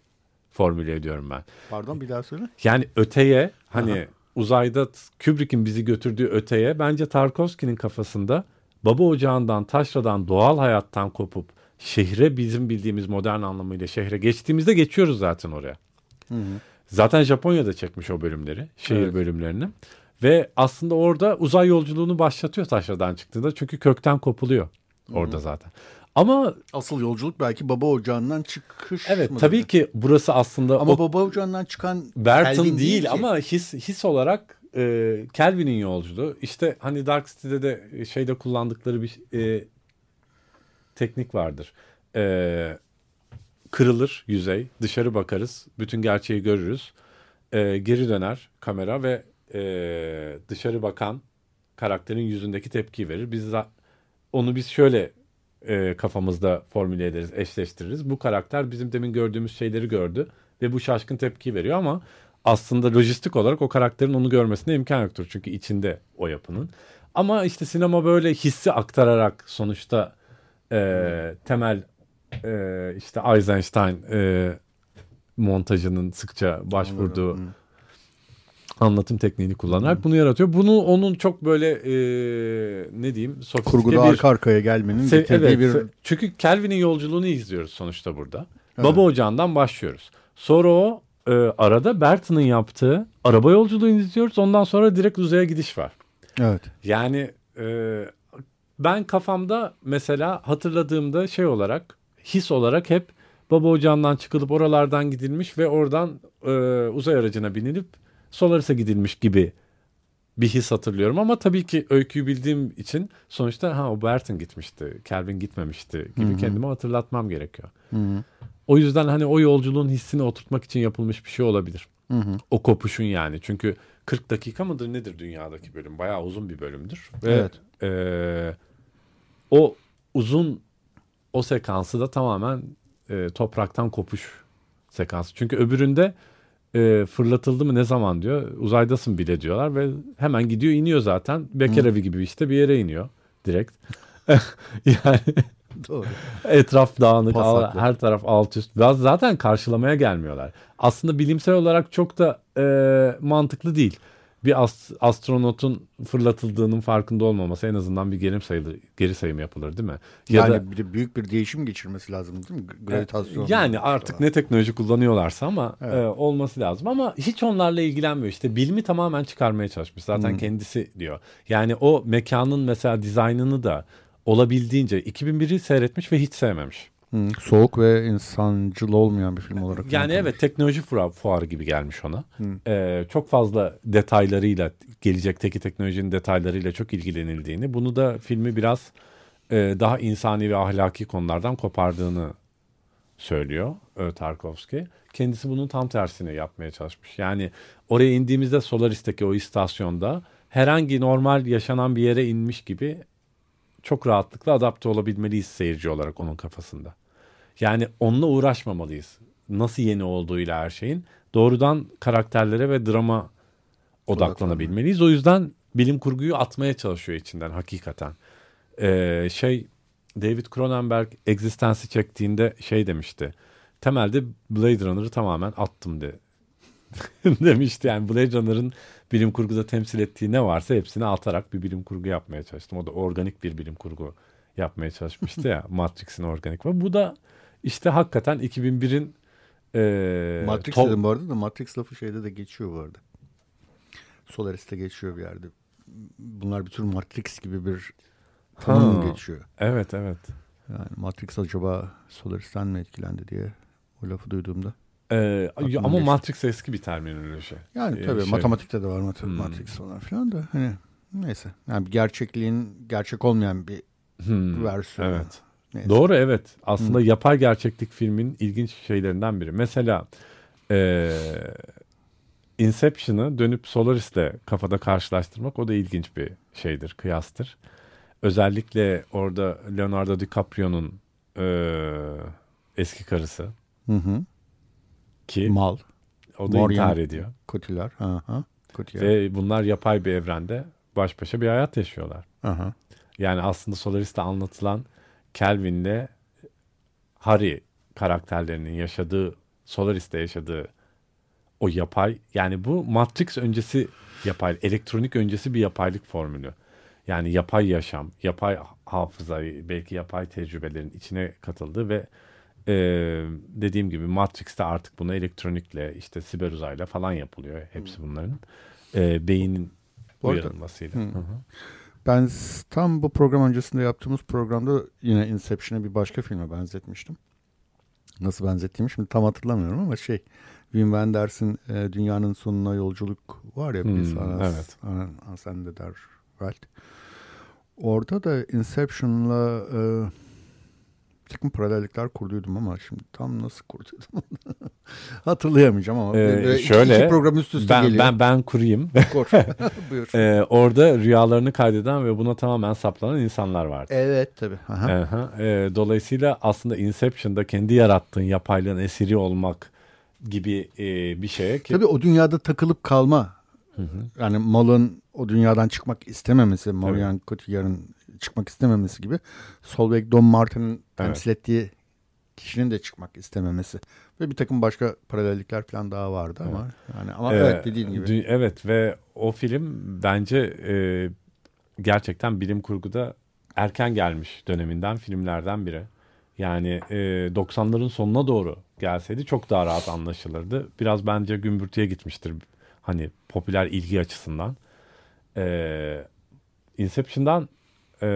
C: formüle ediyorum ben.
B: Pardon bir daha söyle.
C: Yani öteye hani uzayda Kubrick'in bizi götürdüğü öteye bence Tarkovski'nin kafasında baba ocağından, taşradan, doğal hayattan kopup şehre bizim bildiğimiz modern anlamıyla şehre geçtiğimizde geçiyoruz zaten oraya. Zaten Japonya'da çekmiş o bölümleri, şehir
B: Evet.
C: bölümlerini. Ve aslında orada uzay yolculuğunu başlatıyor taşradan çıktığında çünkü kökten kopuluyor orada zaten. Ama
B: Asıl yolculuk belki baba ocağından çıkış
C: evet
B: mıdır?
C: tabii ki burası aslında
B: Ama
C: o
B: baba ocağından çıkan
C: Burton
B: Kelvin
C: değil,
B: ki.
C: ama his his olarak e, Kelvin'in yolculuğu. İşte hani Dark City'de de şeyde kullandıkları bir e, teknik vardır. E, kırılır yüzey, dışarı bakarız, bütün gerçeği görürüz. E, geri döner kamera ve e, dışarı bakan karakterin yüzündeki tepkiyi verir. Biz onu biz şöyle e, kafamızda formüle ederiz, eşleştiririz. Bu karakter bizim demin gördüğümüz şeyleri gördü ve bu şaşkın tepki veriyor ama aslında lojistik olarak o karakterin onu görmesine imkan yoktur. Çünkü içinde o yapının. Ama işte sinema böyle hissi aktararak sonuçta e, temel e, işte Eisenstein e, montajının sıkça başvurduğu anlatım tekniğini kullanarak bunu yaratıyor. Bunu onun çok böyle e, ne diyeyim sofistike
B: kurguda
C: bir
B: arka arkaya gelmenin
C: Se-
B: getirdiği
C: evet,
B: bir
C: çünkü Kelvin'in yolculuğunu izliyoruz sonuçta burada. Baba ocağından başlıyoruz. Sonra o e, arada Burton'ın yaptığı araba yolculuğunu izliyoruz. Ondan sonra direkt uzaya gidiş var.
B: evet.
C: Yani e, ben kafamda mesela hatırladığımda şey olarak his olarak hep baba ocağından çıkılıp oralardan gidilmiş ve oradan e, uzay aracına binilip Solaris'e gidilmiş gibi bir his hatırlıyorum ama tabii ki öyküyü bildiğim için sonuçta ha o Burton gitmişti, Kelvin gitmemişti gibi kendime hatırlatmam gerekiyor. O yüzden hani o yolculuğun hissini oturtmak için yapılmış bir şey olabilir. O kopuşun yani. Çünkü 40 dakika mıdır nedir dünyadaki bölüm? Bayağı uzun bir bölümdür. Ve
B: Evet.
C: eee, o uzun o sekansı da tamamen e, topraktan kopuş sekansı. Çünkü öbüründe e, fırlatıldı mı ne zaman diyor. Uzaydasın bile diyorlar ve hemen gidiyor iniyor zaten. Bekar evi gibi işte bir yere iniyor direkt. *laughs* yani
B: Doğru.
C: etraf dağınık,
B: Pasaklı.
C: her taraf alt üst. Biraz zaten karşılamaya gelmiyorlar. Aslında bilimsel olarak çok da e, mantıklı değil. Bir as- astronotun fırlatıldığının farkında olmaması en azından bir geri sayılır, geri sayım yapılır değil mi? Ya
B: yani
C: da
B: bir de büyük bir değişim geçirmesi lazım değil mi? Gravitasyon.
C: yani artık ne teknoloji kullanıyorlarsa ama
B: Evet.
C: e, olması lazım ama hiç onlarla ilgilenmiyor. İşte bilimi tamamen çıkarmaya çalışmış. Zaten
B: Hmm.
C: kendisi diyor. Yani o mekanın mesela dizaynını da olabildiğince 2001'i seyretmiş ve hiç sevmemiş.
B: Hı, soğuk ve insancıl olmayan bir film olarak.
C: Yani evet teknoloji fuarı, fuarı gibi gelmiş ona.
B: Hı.
C: Ee, çok fazla detaylarıyla gelecekteki teknolojinin detaylarıyla çok ilgilenildiğini bunu da filmi biraz e, daha insani ve ahlaki konulardan kopardığını söylüyor e, Tarkovski. Kendisi bunun tam tersini yapmaya çalışmış. Yani oraya indiğimizde Solaris'teki o istasyonda herhangi normal yaşanan bir yere inmiş gibi çok rahatlıkla adapte olabilmeliyiz seyirci olarak onun kafasında. Yani onunla uğraşmamalıyız. Nasıl yeni olduğuyla her şeyin. Doğrudan karakterlere ve drama odaklanabilmeliyiz. O yüzden bilim kurguyu atmaya çalışıyor içinden hakikaten. Ee, şey David Cronenberg Existence'i çektiğinde şey demişti. Temelde Blade Runner'ı tamamen attım de. *laughs* demişti yani Blade Runner'ın bilim kurguda temsil ettiği ne varsa hepsini atarak bir bilim kurgu yapmaya çalıştım. O da organik bir bilim kurgu yapmaya çalışmıştı ya *laughs* Matrix'in organik ve bu da işte hakikaten 2001'in e,
B: Matrix
C: to-
B: dedim bu arada da Matrix lafı şeyde de geçiyor bu arada. Solaris'te geçiyor bir yerde. Bunlar bir tür Matrix gibi bir tanım
C: Ha.
B: geçiyor.
C: Evet evet.
B: Yani Matrix acaba Solaris'ten mi etkilendi diye o lafı duyduğumda.
C: Ee, ama
B: geçti.
C: Matrix eski bir terminoloji.
B: Yani
C: Ee,
B: tabii
C: şey-
B: matematikte de var mat-
C: Hmm.
B: Matrix falan filan da hani neyse. Yani bir gerçekliğin gerçek olmayan bir
C: Hmm,
B: versiyonu.
C: Evet.
B: Neyse.
C: Doğru evet. Aslında yapay gerçeklik filmin ilginç şeylerinden biri. Mesela e, Inception'ı dönüp Solaris'le kafada karşılaştırmak o da ilginç bir şeydir, kıyastır. Özellikle orada Leonardo DiCaprio'nun e, eski karısı
B: Hı hı.
C: ki
B: Mal,
C: o da
B: Mor
C: intihar ediyor.
B: Kotiler. Aha. Kotiler.
C: Ve bunlar yapay bir evrende baş başa bir hayat yaşıyorlar.
B: Aha.
C: Yani aslında Solaris'te anlatılan Kelvin'le Harry karakterlerinin yaşadığı, Solaris'te yaşadığı o yapay, yani bu Matrix öncesi yapay, elektronik öncesi bir yapaylık formülü. Yani yapay yaşam, yapay hafıza, belki yapay tecrübelerin içine katıldığı ve e, dediğim gibi Matrix'te artık bunu elektronikle, işte siber uzayla falan yapılıyor. Hepsi bunların. E, beynin uyarılmasıyla.
B: Hı
C: hı.
B: Ben tam bu program öncesinde yaptığımız programda yine Inception'ı bir başka filme benzetmiştim. Nasıl benzettiğimi şimdi tam hatırlamıyorum ama şey Wim Wenders'in e, Dünyanın Sonuna Yolculuk var ya biz
C: Hmm,
B: Anas,
C: evet.
B: Anas, Welt. Orada da Inception'la e, bir takım paralellikler kurduydum ama şimdi tam nasıl kurduydum *laughs* hatırlayamayacağım ama
C: Ee, şöyle,
B: iki program üst üste
C: ben,
B: geliyor.
C: ben ben kurayım.
B: Kur. *laughs* Buyur.
C: Ee, orada rüyalarını kaydeden ve buna tamamen saplanan insanlar vardı.
B: evet tabii. Aha.
C: Aha, e, dolayısıyla aslında Inception'da kendi yarattığın yapaylığın esiri olmak gibi e, bir şeye ki
B: Tabii o dünyada takılıp kalma. Yani malın o dünyadan çıkmak istememesi, Marianne Cotillard'ın çıkmak istememesi gibi Solveig Don Martin'in temsil ettiği kişinin de çıkmak istememesi ve bir takım başka paralellikler falan daha vardı ama yani ama
C: Ee,
B: evet dediğin gibi.
C: Evet ve o film bence e, gerçekten bilim kurguda erken gelmiş döneminden filmlerden biri. Yani e, 90'ların sonuna doğru gelseydi çok daha rahat anlaşılırdı. Biraz bence gümbürtüye gitmiştir hani popüler ilgi açısından. E, Inception'dan e,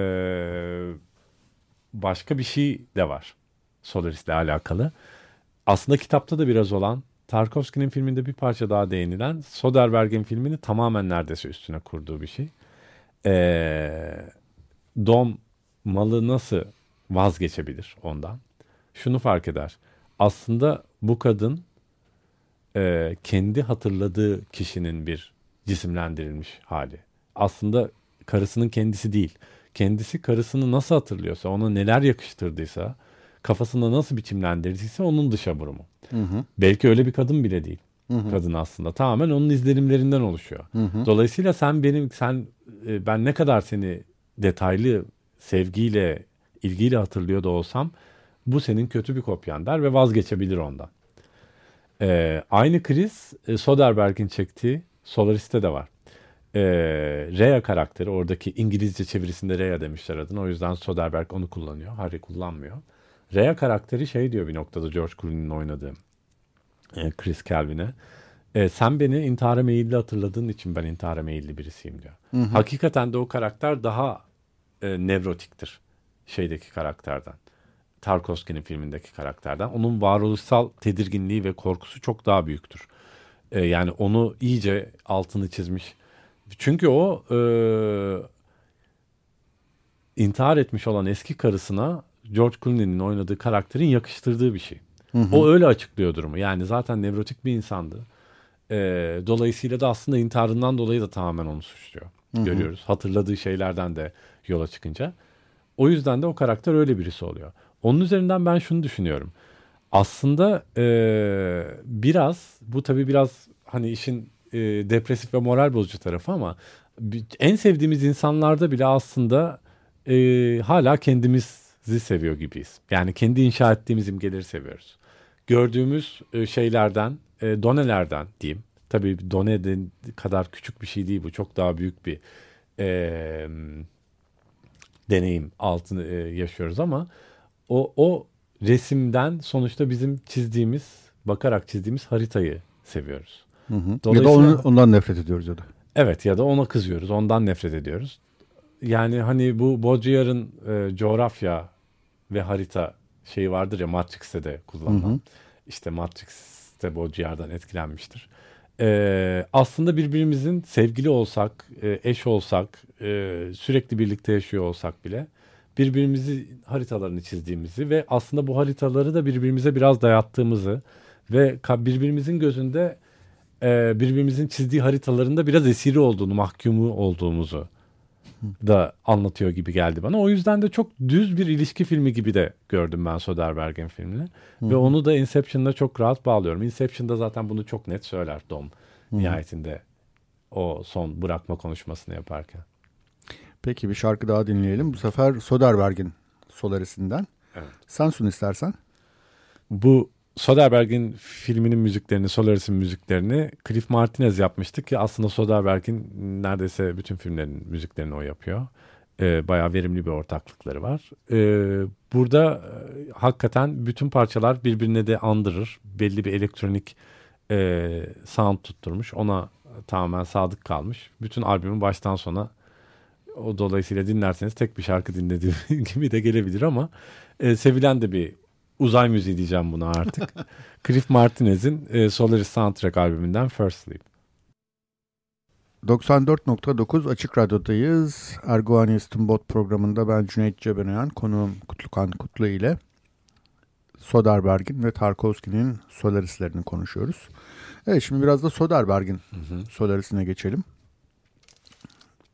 C: başka bir şey de var Solaris'le alakalı. Aslında kitapta da biraz olan Tarkovski'nin filminde bir parça daha değinilen Soderbergh'in filmini tamamen neredeyse üstüne kurduğu bir şey. Ee, Dom malı nasıl vazgeçebilir ondan? Şunu fark eder. Aslında bu kadın e, kendi hatırladığı kişinin bir cisimlendirilmiş hali. Aslında karısının kendisi değil. Kendisi karısını nasıl hatırlıyorsa, ona neler yakıştırdıysa, kafasında nasıl biçimlendirdiyse onun dışa vurumu.
B: Hı hı.
C: Belki öyle bir kadın bile değil.
B: Hı hı.
C: Kadın aslında tamamen onun izlenimlerinden oluşuyor.
B: Hı hı.
C: Dolayısıyla sen benim sen e, ben ne kadar seni detaylı sevgiyle, ilgiyle hatırlıyor da olsam bu senin kötü bir kopyan der ve vazgeçebilir ondan. Ee, aynı kriz e, Soderbergh'in çektiği Solaris'te de var. Ee, Rhea karakteri oradaki İngilizce çevirisinde Rhea demişler adını. O yüzden Soderbergh onu kullanıyor. Harry kullanmıyor. Rhea karakteri şey diyor bir noktada George Clooney'nin oynadığı e, Chris Calvin'e. E, sen beni intihara meyilli hatırladığın için ben intihara meyilli birisiyim diyor. Hakikaten de o karakter daha e, nevrotiktir şeydeki karakterden. Tarkovski'nin filmindeki karakterden. Onun varoluşsal tedirginliği ve korkusu çok daha büyüktür. E, yani onu iyice altını çizmiş. Çünkü o e, intihar etmiş olan eski karısına George Clooney'nin oynadığı karakterin yakıştırdığı bir şey. O öyle açıklıyor durumu. Yani zaten nevrotik bir insandı. E, dolayısıyla da aslında intiharından dolayı da tamamen onu suçluyor. Görüyoruz. Hatırladığı şeylerden de yola çıkınca. O yüzden de o karakter öyle birisi oluyor. Onun üzerinden ben şunu düşünüyorum. Aslında e, biraz bu tabii biraz hani işin e, depresif ve moral bozucu tarafı ama en sevdiğimiz insanlarda bile aslında e, hala kendimizi seviyor gibiyiz. Yani kendi inşa ettiğimiz imgeleri seviyoruz. Gördüğümüz e, şeylerden, e, donelerden diyeyim. Tabii done kadar küçük bir şey değil bu. Çok daha büyük bir e, deneyim altını e, yaşıyoruz ama o o resimden sonuçta bizim çizdiğimiz, bakarak çizdiğimiz haritayı seviyoruz.
B: Hı hı. Ya da onu, ondan nefret ediyoruz ya da.
C: Evet ya da ona kızıyoruz, ondan nefret ediyoruz. Yani hani bu Baudrillard'ın e, coğrafya ve harita şeyi vardır ya Matrix'te de kullanılan. İşte Matrix'te Baudrillard'dan etkilenmiştir. E, aslında birbirimizin sevgili olsak, e, eş olsak, e, sürekli birlikte yaşıyor olsak bile birbirimizi haritalarını çizdiğimizi ve aslında bu haritaları da birbirimize biraz dayattığımızı ve birbirimizin gözünde e, birbirimizin çizdiği haritalarında biraz esiri olduğunu, mahkumu olduğumuzu da anlatıyor gibi geldi bana. O yüzden de çok düz bir ilişki filmi gibi de gördüm ben Soderbergh'in filmini. Ve onu da Inception'da çok rahat bağlıyorum. Inception'da zaten bunu çok net söyler Dom nihayetinde o son bırakma konuşmasını yaparken.
B: Peki bir şarkı daha dinleyelim. Bu sefer Soderbergh'in Solaris'inden.
C: Evet.
B: Sen sun istersen.
C: Bu Soderbergh'in filminin müziklerini, Solaris'in müziklerini Cliff Martinez yapmıştı ki aslında Soderbergh'in neredeyse bütün filmlerin müziklerini o yapıyor. Ee, bayağı verimli bir ortaklıkları var. Ee, burada e, hakikaten bütün parçalar birbirine de andırır. Belli bir elektronik e, sound tutturmuş. Ona tamamen sadık kalmış. Bütün albümün baştan sona o dolayısıyla dinlerseniz tek bir şarkı dinlediğim *laughs* gibi de gelebilir ama e, sevilen de bir uzay müziği diyeceğim buna artık. *laughs* Cliff Martinez'in e, Solaris Soundtrack albümünden First Sleep.
B: 94.9 Açık Radyo'dayız. Erguani İstinbot programında ben Cüneyt Cebenayan, konuğum Kutlukan Kutlu ile Soderbergh'in ve Tarkovski'nin Solaris'lerini konuşuyoruz. Evet şimdi biraz da Soderbergh'in Solaris'ine geçelim.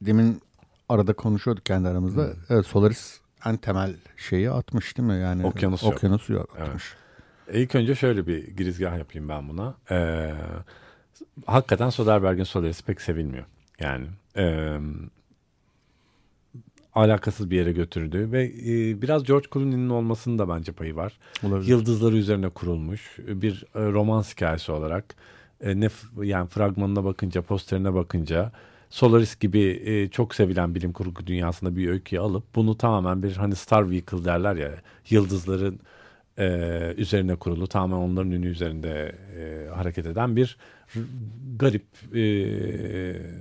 B: Demin arada konuşuyorduk kendi aramızda. Evet, Solaris en temel şeyi atmış değil mi? Yani
C: Okyanusu.
B: Okyanusu atmış.
C: E, İlk önce şöyle bir girizgah yapayım ben buna. Ee, hakikaten Soderbergh'in Solaris'i pek sevilmiyor. Yani e, alakasız bir yere götürdüğü ve e, biraz George Clooney'nin olmasının da bence payı var.
B: Olabilir.
C: Yıldızları üzerine kurulmuş bir e, romans hikayesi olarak e, ne yani fragmanına bakınca, posterine bakınca Solaris gibi e, çok sevilen bilim kurgu dünyasında bir öyküyü alıp bunu tamamen bir hani Star Vehicle derler ya yıldızların e, üzerine kurulu tamamen onların ünü üzerinde e, hareket eden bir garip e,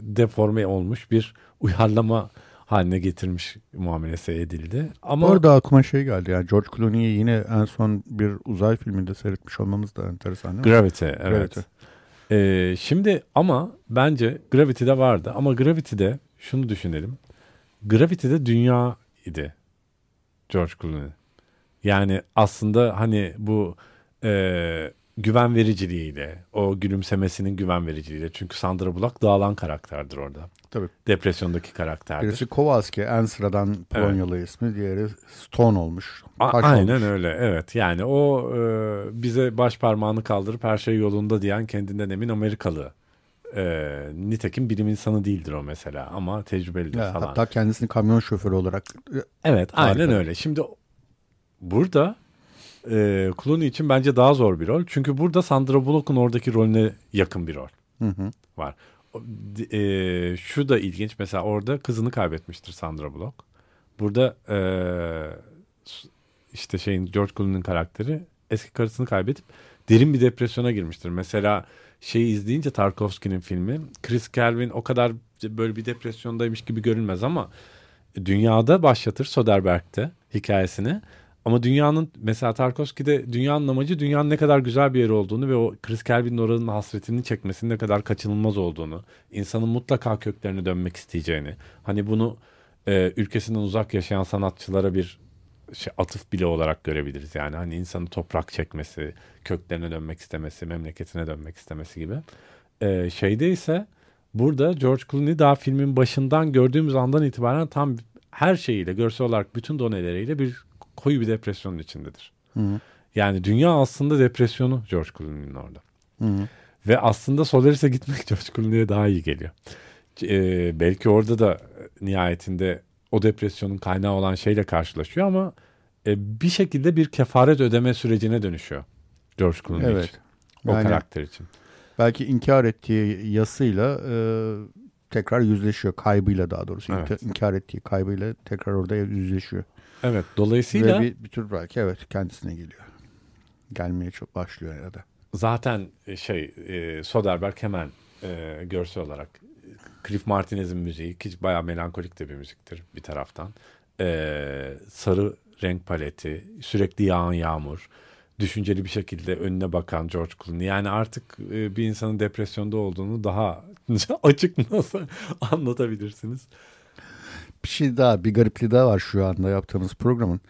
C: deforme olmuş bir uyarlama haline getirmiş muamelesi edildi. Ama
B: Bu arada aklıma şey geldi yani George Clooney'i yine en son bir uzay filminde seyretmiş olmamız da enteresan değil mi?
C: Gravity evet.
B: Gravity.
C: Ee, şimdi ama bence Gravity'de vardı ama Gravity'de şunu düşünelim. Gravity'de dünya idi George Clooney. Yani aslında hani bu e, güven vericiliğiyle, o gülümsemesinin güven vericiliğiyle. Çünkü Sandra Bullock dağılan karakterdir orada.
B: Tabii.
C: Depresyondaki karakterdir.
B: Birisi Kowalski en sıradan Polonyalı ismi. Diğeri Stone olmuş.
C: A- Aynen
B: olmuş.
C: öyle evet yani o e, bize baş parmağını kaldırıp her şey yolunda diyen kendinden emin Amerikalı Ee, nitekim bilim insanı değildir o mesela ama tecrübelidir
B: Ya,
C: falan.
B: hatta kendisini kamyon şoförü olarak
C: Evet aynen
B: Harika.
C: öyle. Şimdi burada e, Clooney için bence daha zor bir rol. Çünkü burada Sandra Bullock'un oradaki rolüne yakın bir rol
B: Hı hı.
C: var. E, şu da ilginç. Mesela orada kızını kaybetmiştir Sandra Bullock. Burada e, işte şeyin George Clooney'nin karakteri eski karısını kaybedip derin bir depresyona girmiştir. Mesela şeyi izleyince Tarkovski'nin filmi Chris Kelvin o kadar böyle bir depresyondaymış gibi görünmez ama dünyada başlatır Soderbergh'te hikayesini. Ama dünyanın mesela Tarkovski'de dünyanın amacı dünyanın ne kadar güzel bir yer olduğunu ve o Chris Kelvin'in oranın hasretini çekmesinin ne kadar kaçınılmaz olduğunu, insanın mutlaka köklerine dönmek isteyeceğini, hani bunu e, ülkesinden uzak yaşayan sanatçılara bir şey, atıf bile olarak görebiliriz. Yani hani insanın toprak çekmesi, köklerine dönmek istemesi, memleketine dönmek istemesi gibi. E, şeyde ise burada George Clooney daha filmin başından gördüğümüz andan itibaren tam her şeyiyle, görsel olarak bütün doneleriyle bir koyu bir depresyonun içindedir.
B: Hı.
C: Yani dünya aslında depresyonu George Clooney'nin orada.
B: Hı.
C: Ve aslında Solaris'e gitmek *laughs* George Clooney'e daha iyi geliyor. Ee, belki orada da nihayetinde o depresyonun kaynağı olan şeyle karşılaşıyor ama e, bir şekilde bir kefaret ödeme sürecine dönüşüyor George Clooney
B: Evet.
C: için. O
B: Yani-
C: karakter için.
B: belki inkar ettiği yasıyla e, tekrar yüzleşiyor. Kaybıyla daha doğrusu.
C: Evet.
B: İnkar ettiği kaybıyla tekrar orada yüzleşiyor.
C: Evet dolayısıyla
B: Ve bir, bir tür belki evet kendisine geliyor. Gelmeye çok başlıyor ya da.
C: zaten e, şey e, Soderbergh hemen e, görsel olarak Cliff Martinez'in müziği ki bayağı melankolik de bir müziktir bir taraftan. E, sarı renk paleti, sürekli yağan yağmur, düşünceli bir şekilde önüne bakan George Clooney. Yani artık e, bir insanın depresyonda olduğunu daha *laughs* açık nasıl anlatabilirsiniz?
B: Bir şey daha, bir garipliği daha var şu anda yaptığımız programın.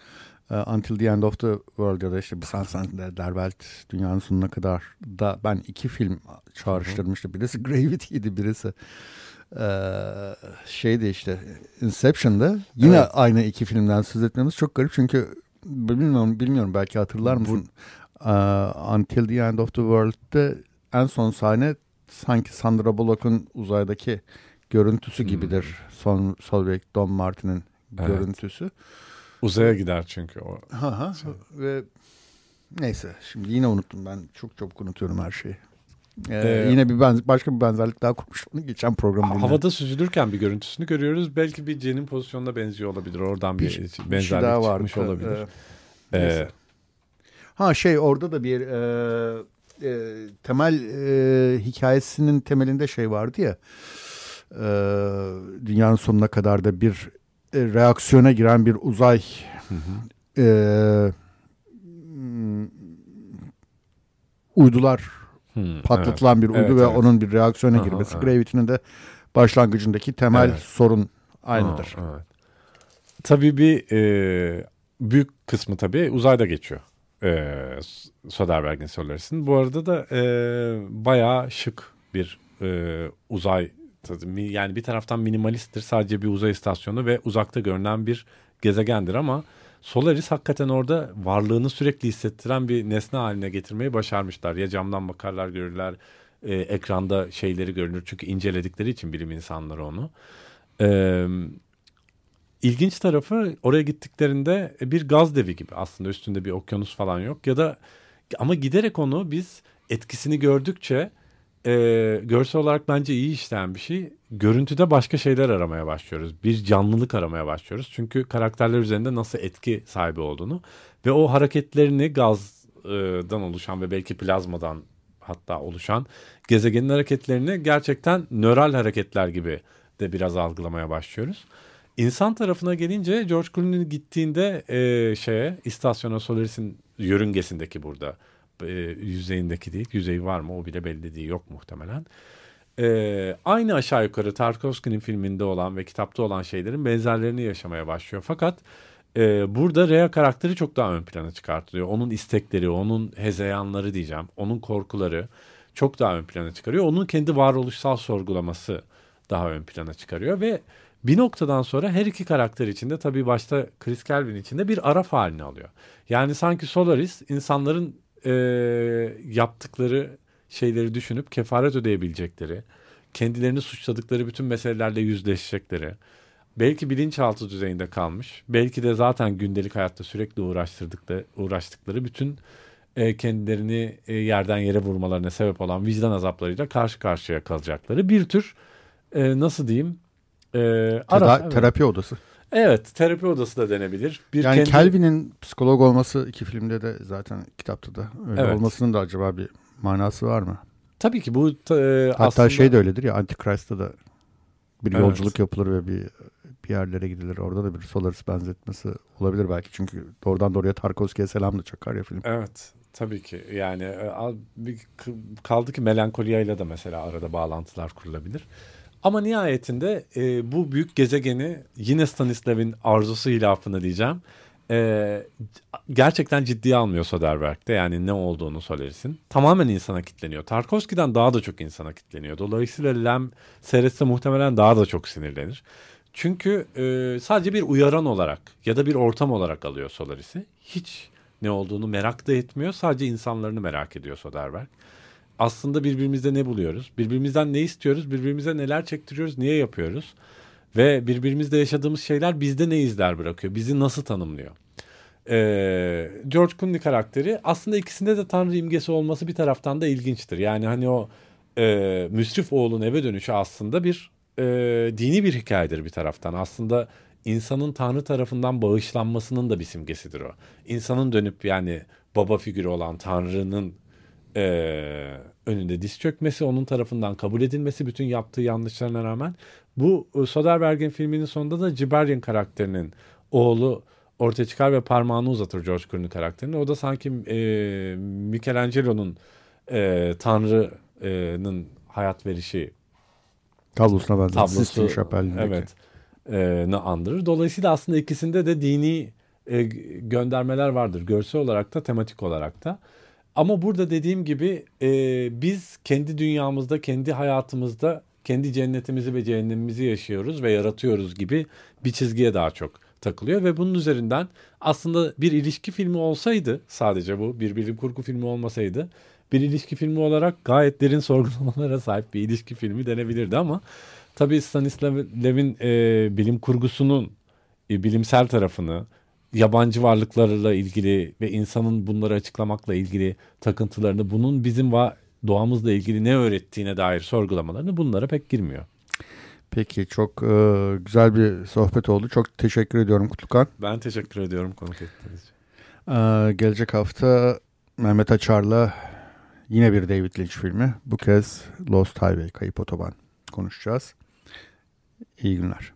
B: Ee, Until the End of the World ya da işte bir Sansan Derbelt Dünyanın Sonuna Kadar da ben iki film çağrıştırmıştım. Birisi Gravity'ydi, birisi ee, şeydi işte Inception'da. Yine
C: Evet.
B: aynı iki filmden söz etmemiz çok garip çünkü bilmiyorum bilmiyorum belki hatırlar mısın? Ee, Until the End of the World'de en son sahne sanki Sandra Bullock'un uzaydaki görüntüsü gibidir. Son Solveig Don Martin'in
C: Evet.
B: görüntüsü.
C: Uzaya gider çünkü o.
B: Ha ha. Ve neyse şimdi yine unuttum ben çok çabuk unutuyorum her şeyi. Ee,
C: Ee,
B: yine bir benz başka bir benzerlik daha kurmuştum geçen programda.
C: Havada süzülürken bir görüntüsünü görüyoruz. Belki bir Cen'in pozisyonuna benziyor olabilir. Oradan bir,
B: bir, bir
C: benzerlik
B: şey daha vardı.
C: çıkmış olabilir.
B: Ee,
C: Ee.
B: Ha şey orada da bir e, e, temel e, hikayesinin temelinde şey vardı ya e, dünyanın sonuna kadar da bir e, reaksiyona giren bir uzay e, m, uydular
C: hmm,
B: patlatılan bir uydu
C: Evet,
B: ve
C: evet.
B: onun bir reaksiyona
C: Aha,
B: girmesi.
C: evet.
B: Gravity'nin de başlangıcındaki temel
C: Evet.
B: sorun aynıdır.
C: Aa, evet. Tabii bir e, büyük kısmı tabii uzayda geçiyor. E, Soderbergh'in Solaris'in. Bu arada da e, bayağı şık bir e, uzay yani bir taraftan minimalisttir sadece bir uzay istasyonu ve uzakta görünen bir gezegendir ama Solaris hakikaten orada varlığını sürekli hissettiren bir nesne haline getirmeyi başarmışlar. Ya camdan bakarlar görürler, e, ekranda şeyleri görünür çünkü inceledikleri için bilim insanları onu. Ee, ilginç tarafı oraya gittiklerinde bir gaz devi gibi aslında üstünde bir okyanus falan yok ya da ama giderek onu biz etkisini gördükçe e, görsel olarak bence iyi işleyen bir şey. Görüntüde başka şeyler aramaya başlıyoruz. Bir canlılık aramaya başlıyoruz. Çünkü karakterler üzerinde nasıl etki sahibi olduğunu ve o hareketlerini gazdan oluşan ve belki plazmadan hatta oluşan gezegenin hareketlerini gerçekten nöral hareketler gibi de biraz algılamaya başlıyoruz. İnsan tarafına gelince George Clooney gittiğinde e, şeye istasyona Solaris'in yörüngesindeki burada e, yüzeyindeki değil. Yüzeyi var mı o bile belli değil yok muhtemelen. E, aynı aşağı yukarı Tarkovski'nin filminde olan ve kitapta olan şeylerin benzerlerini yaşamaya başlıyor. Fakat e, burada Rhea karakteri çok daha ön plana çıkartılıyor. Onun istekleri, onun hezeyanları diyeceğim, onun korkuları çok daha ön plana çıkarıyor. Onun kendi varoluşsal sorgulaması daha ön plana çıkarıyor ve bir noktadan sonra her iki karakter içinde tabii başta Chris Kelvin içinde bir araf halini alıyor. Yani sanki Solaris insanların e, yaptıkları şeyleri düşünüp kefaret ödeyebilecekleri kendilerini suçladıkları bütün meselelerle yüzleşecekleri, belki bilinçaltı düzeyinde kalmış, belki de zaten gündelik hayatta sürekli uğraştırdıkları, uğraştıkları bütün e, kendilerini e, yerden yere vurmalarına sebep olan vicdan azaplarıyla karşı karşıya kalacakları bir tür e, nasıl diyeyim e,
B: Teda-
C: ara, evet.
B: Terapi odası.
C: Evet terapi odası da denebilir. Bir
B: Yani
C: kendi-
B: Calvin'in psikolog olması iki filmde de zaten kitapta da öyle
C: Evet.
B: olmasının da acaba bir manası var mı?
C: tabii ki bu e,
B: Hatta
C: aslında
B: şey de öyledir ya Antichrist'ta da bir
C: Evet.
B: yolculuk yapılır ve bir bir yerlere gidilir. Orada da bir Solaris benzetmesi olabilir belki. Çünkü doğrudan doğruya Tarkovski'ye selam da çakar ya film.
C: Evet tabii ki yani e, kaldı ki melankoliya ile de mesela arada bağlantılar kurulabilir. Ama nihayetinde e, bu büyük gezegeni yine Stanislav'in arzusu hilafını diyeceğim. E, gerçekten ciddiye almıyor Soderbergh'de yani ne olduğunu Solaris'in. Tamamen insana kitleniyor. Tarkovski'den daha da çok insana kitleniyor. Dolayısıyla Lem seyretse muhtemelen daha da çok sinirlenir. Çünkü e, sadece bir uyaran olarak ya da bir ortam olarak alıyor Solaris'i. Hiç ne olduğunu merak da etmiyor. Sadece insanlarını merak ediyor Soderbergh. Aslında birbirimizde ne buluyoruz? Birbirimizden ne istiyoruz? Birbirimize neler çektiriyoruz? Niye yapıyoruz? Ve birbirimizde yaşadığımız şeyler bizde ne izler bırakıyor? Bizi nasıl tanımlıyor? Ee, George Clooney karakteri aslında ikisinde de Tanrı imgesi olması bir taraftan da ilginçtir. Yani hani o e, müsrif oğlun eve dönüşü aslında bir e, dini bir hikayedir bir taraftan. Aslında insanın Tanrı tarafından bağışlanmasının da bir simgesidir o. İnsanın dönüp yani baba figürü olan Tanrı'nın e, önünde diz çökmesi, onun tarafından kabul edilmesi bütün yaptığı yanlışlarına rağmen. Bu e, Soderbergh'in filminin sonunda da Ciberyan karakterinin oğlu ortaya çıkar ve parmağını uzatır George Clooney karakterine. O da sanki e, Michelangelo'nun e, Tanrı'nın hayat verişi
B: Tablosuna benzer.
C: tablosu evet e, ne andırır. Dolayısıyla aslında ikisinde de dini e, göndermeler vardır. Görsel olarak da tematik olarak da. Ama burada dediğim gibi e, biz kendi dünyamızda, kendi hayatımızda kendi cennetimizi ve cehennemimizi yaşıyoruz ve yaratıyoruz gibi bir çizgiye daha çok takılıyor. Ve bunun üzerinden aslında bir ilişki filmi olsaydı sadece bu bir bilim kurgu filmi olmasaydı bir ilişki filmi olarak gayet derin sorgulamalara sahip bir ilişki filmi denebilirdi. Ama tabii Stanislav Lev'in e, bilim kurgusunun e, bilimsel tarafını yabancı varlıklarla ilgili ve insanın bunları açıklamakla ilgili takıntılarını bunun bizim va- doğamızla ilgili ne öğrettiğine dair sorgulamalarını bunlara pek girmiyor.
B: Peki çok e, güzel bir sohbet oldu. Çok teşekkür ediyorum Kutlukan.
C: Ben teşekkür ediyorum konuk ettiğiniz için.
B: E, gelecek hafta Mehmet Açar'la yine bir David Lynch filmi. Bu kez Lost Highway, Kayıp Otoban konuşacağız. İyi günler.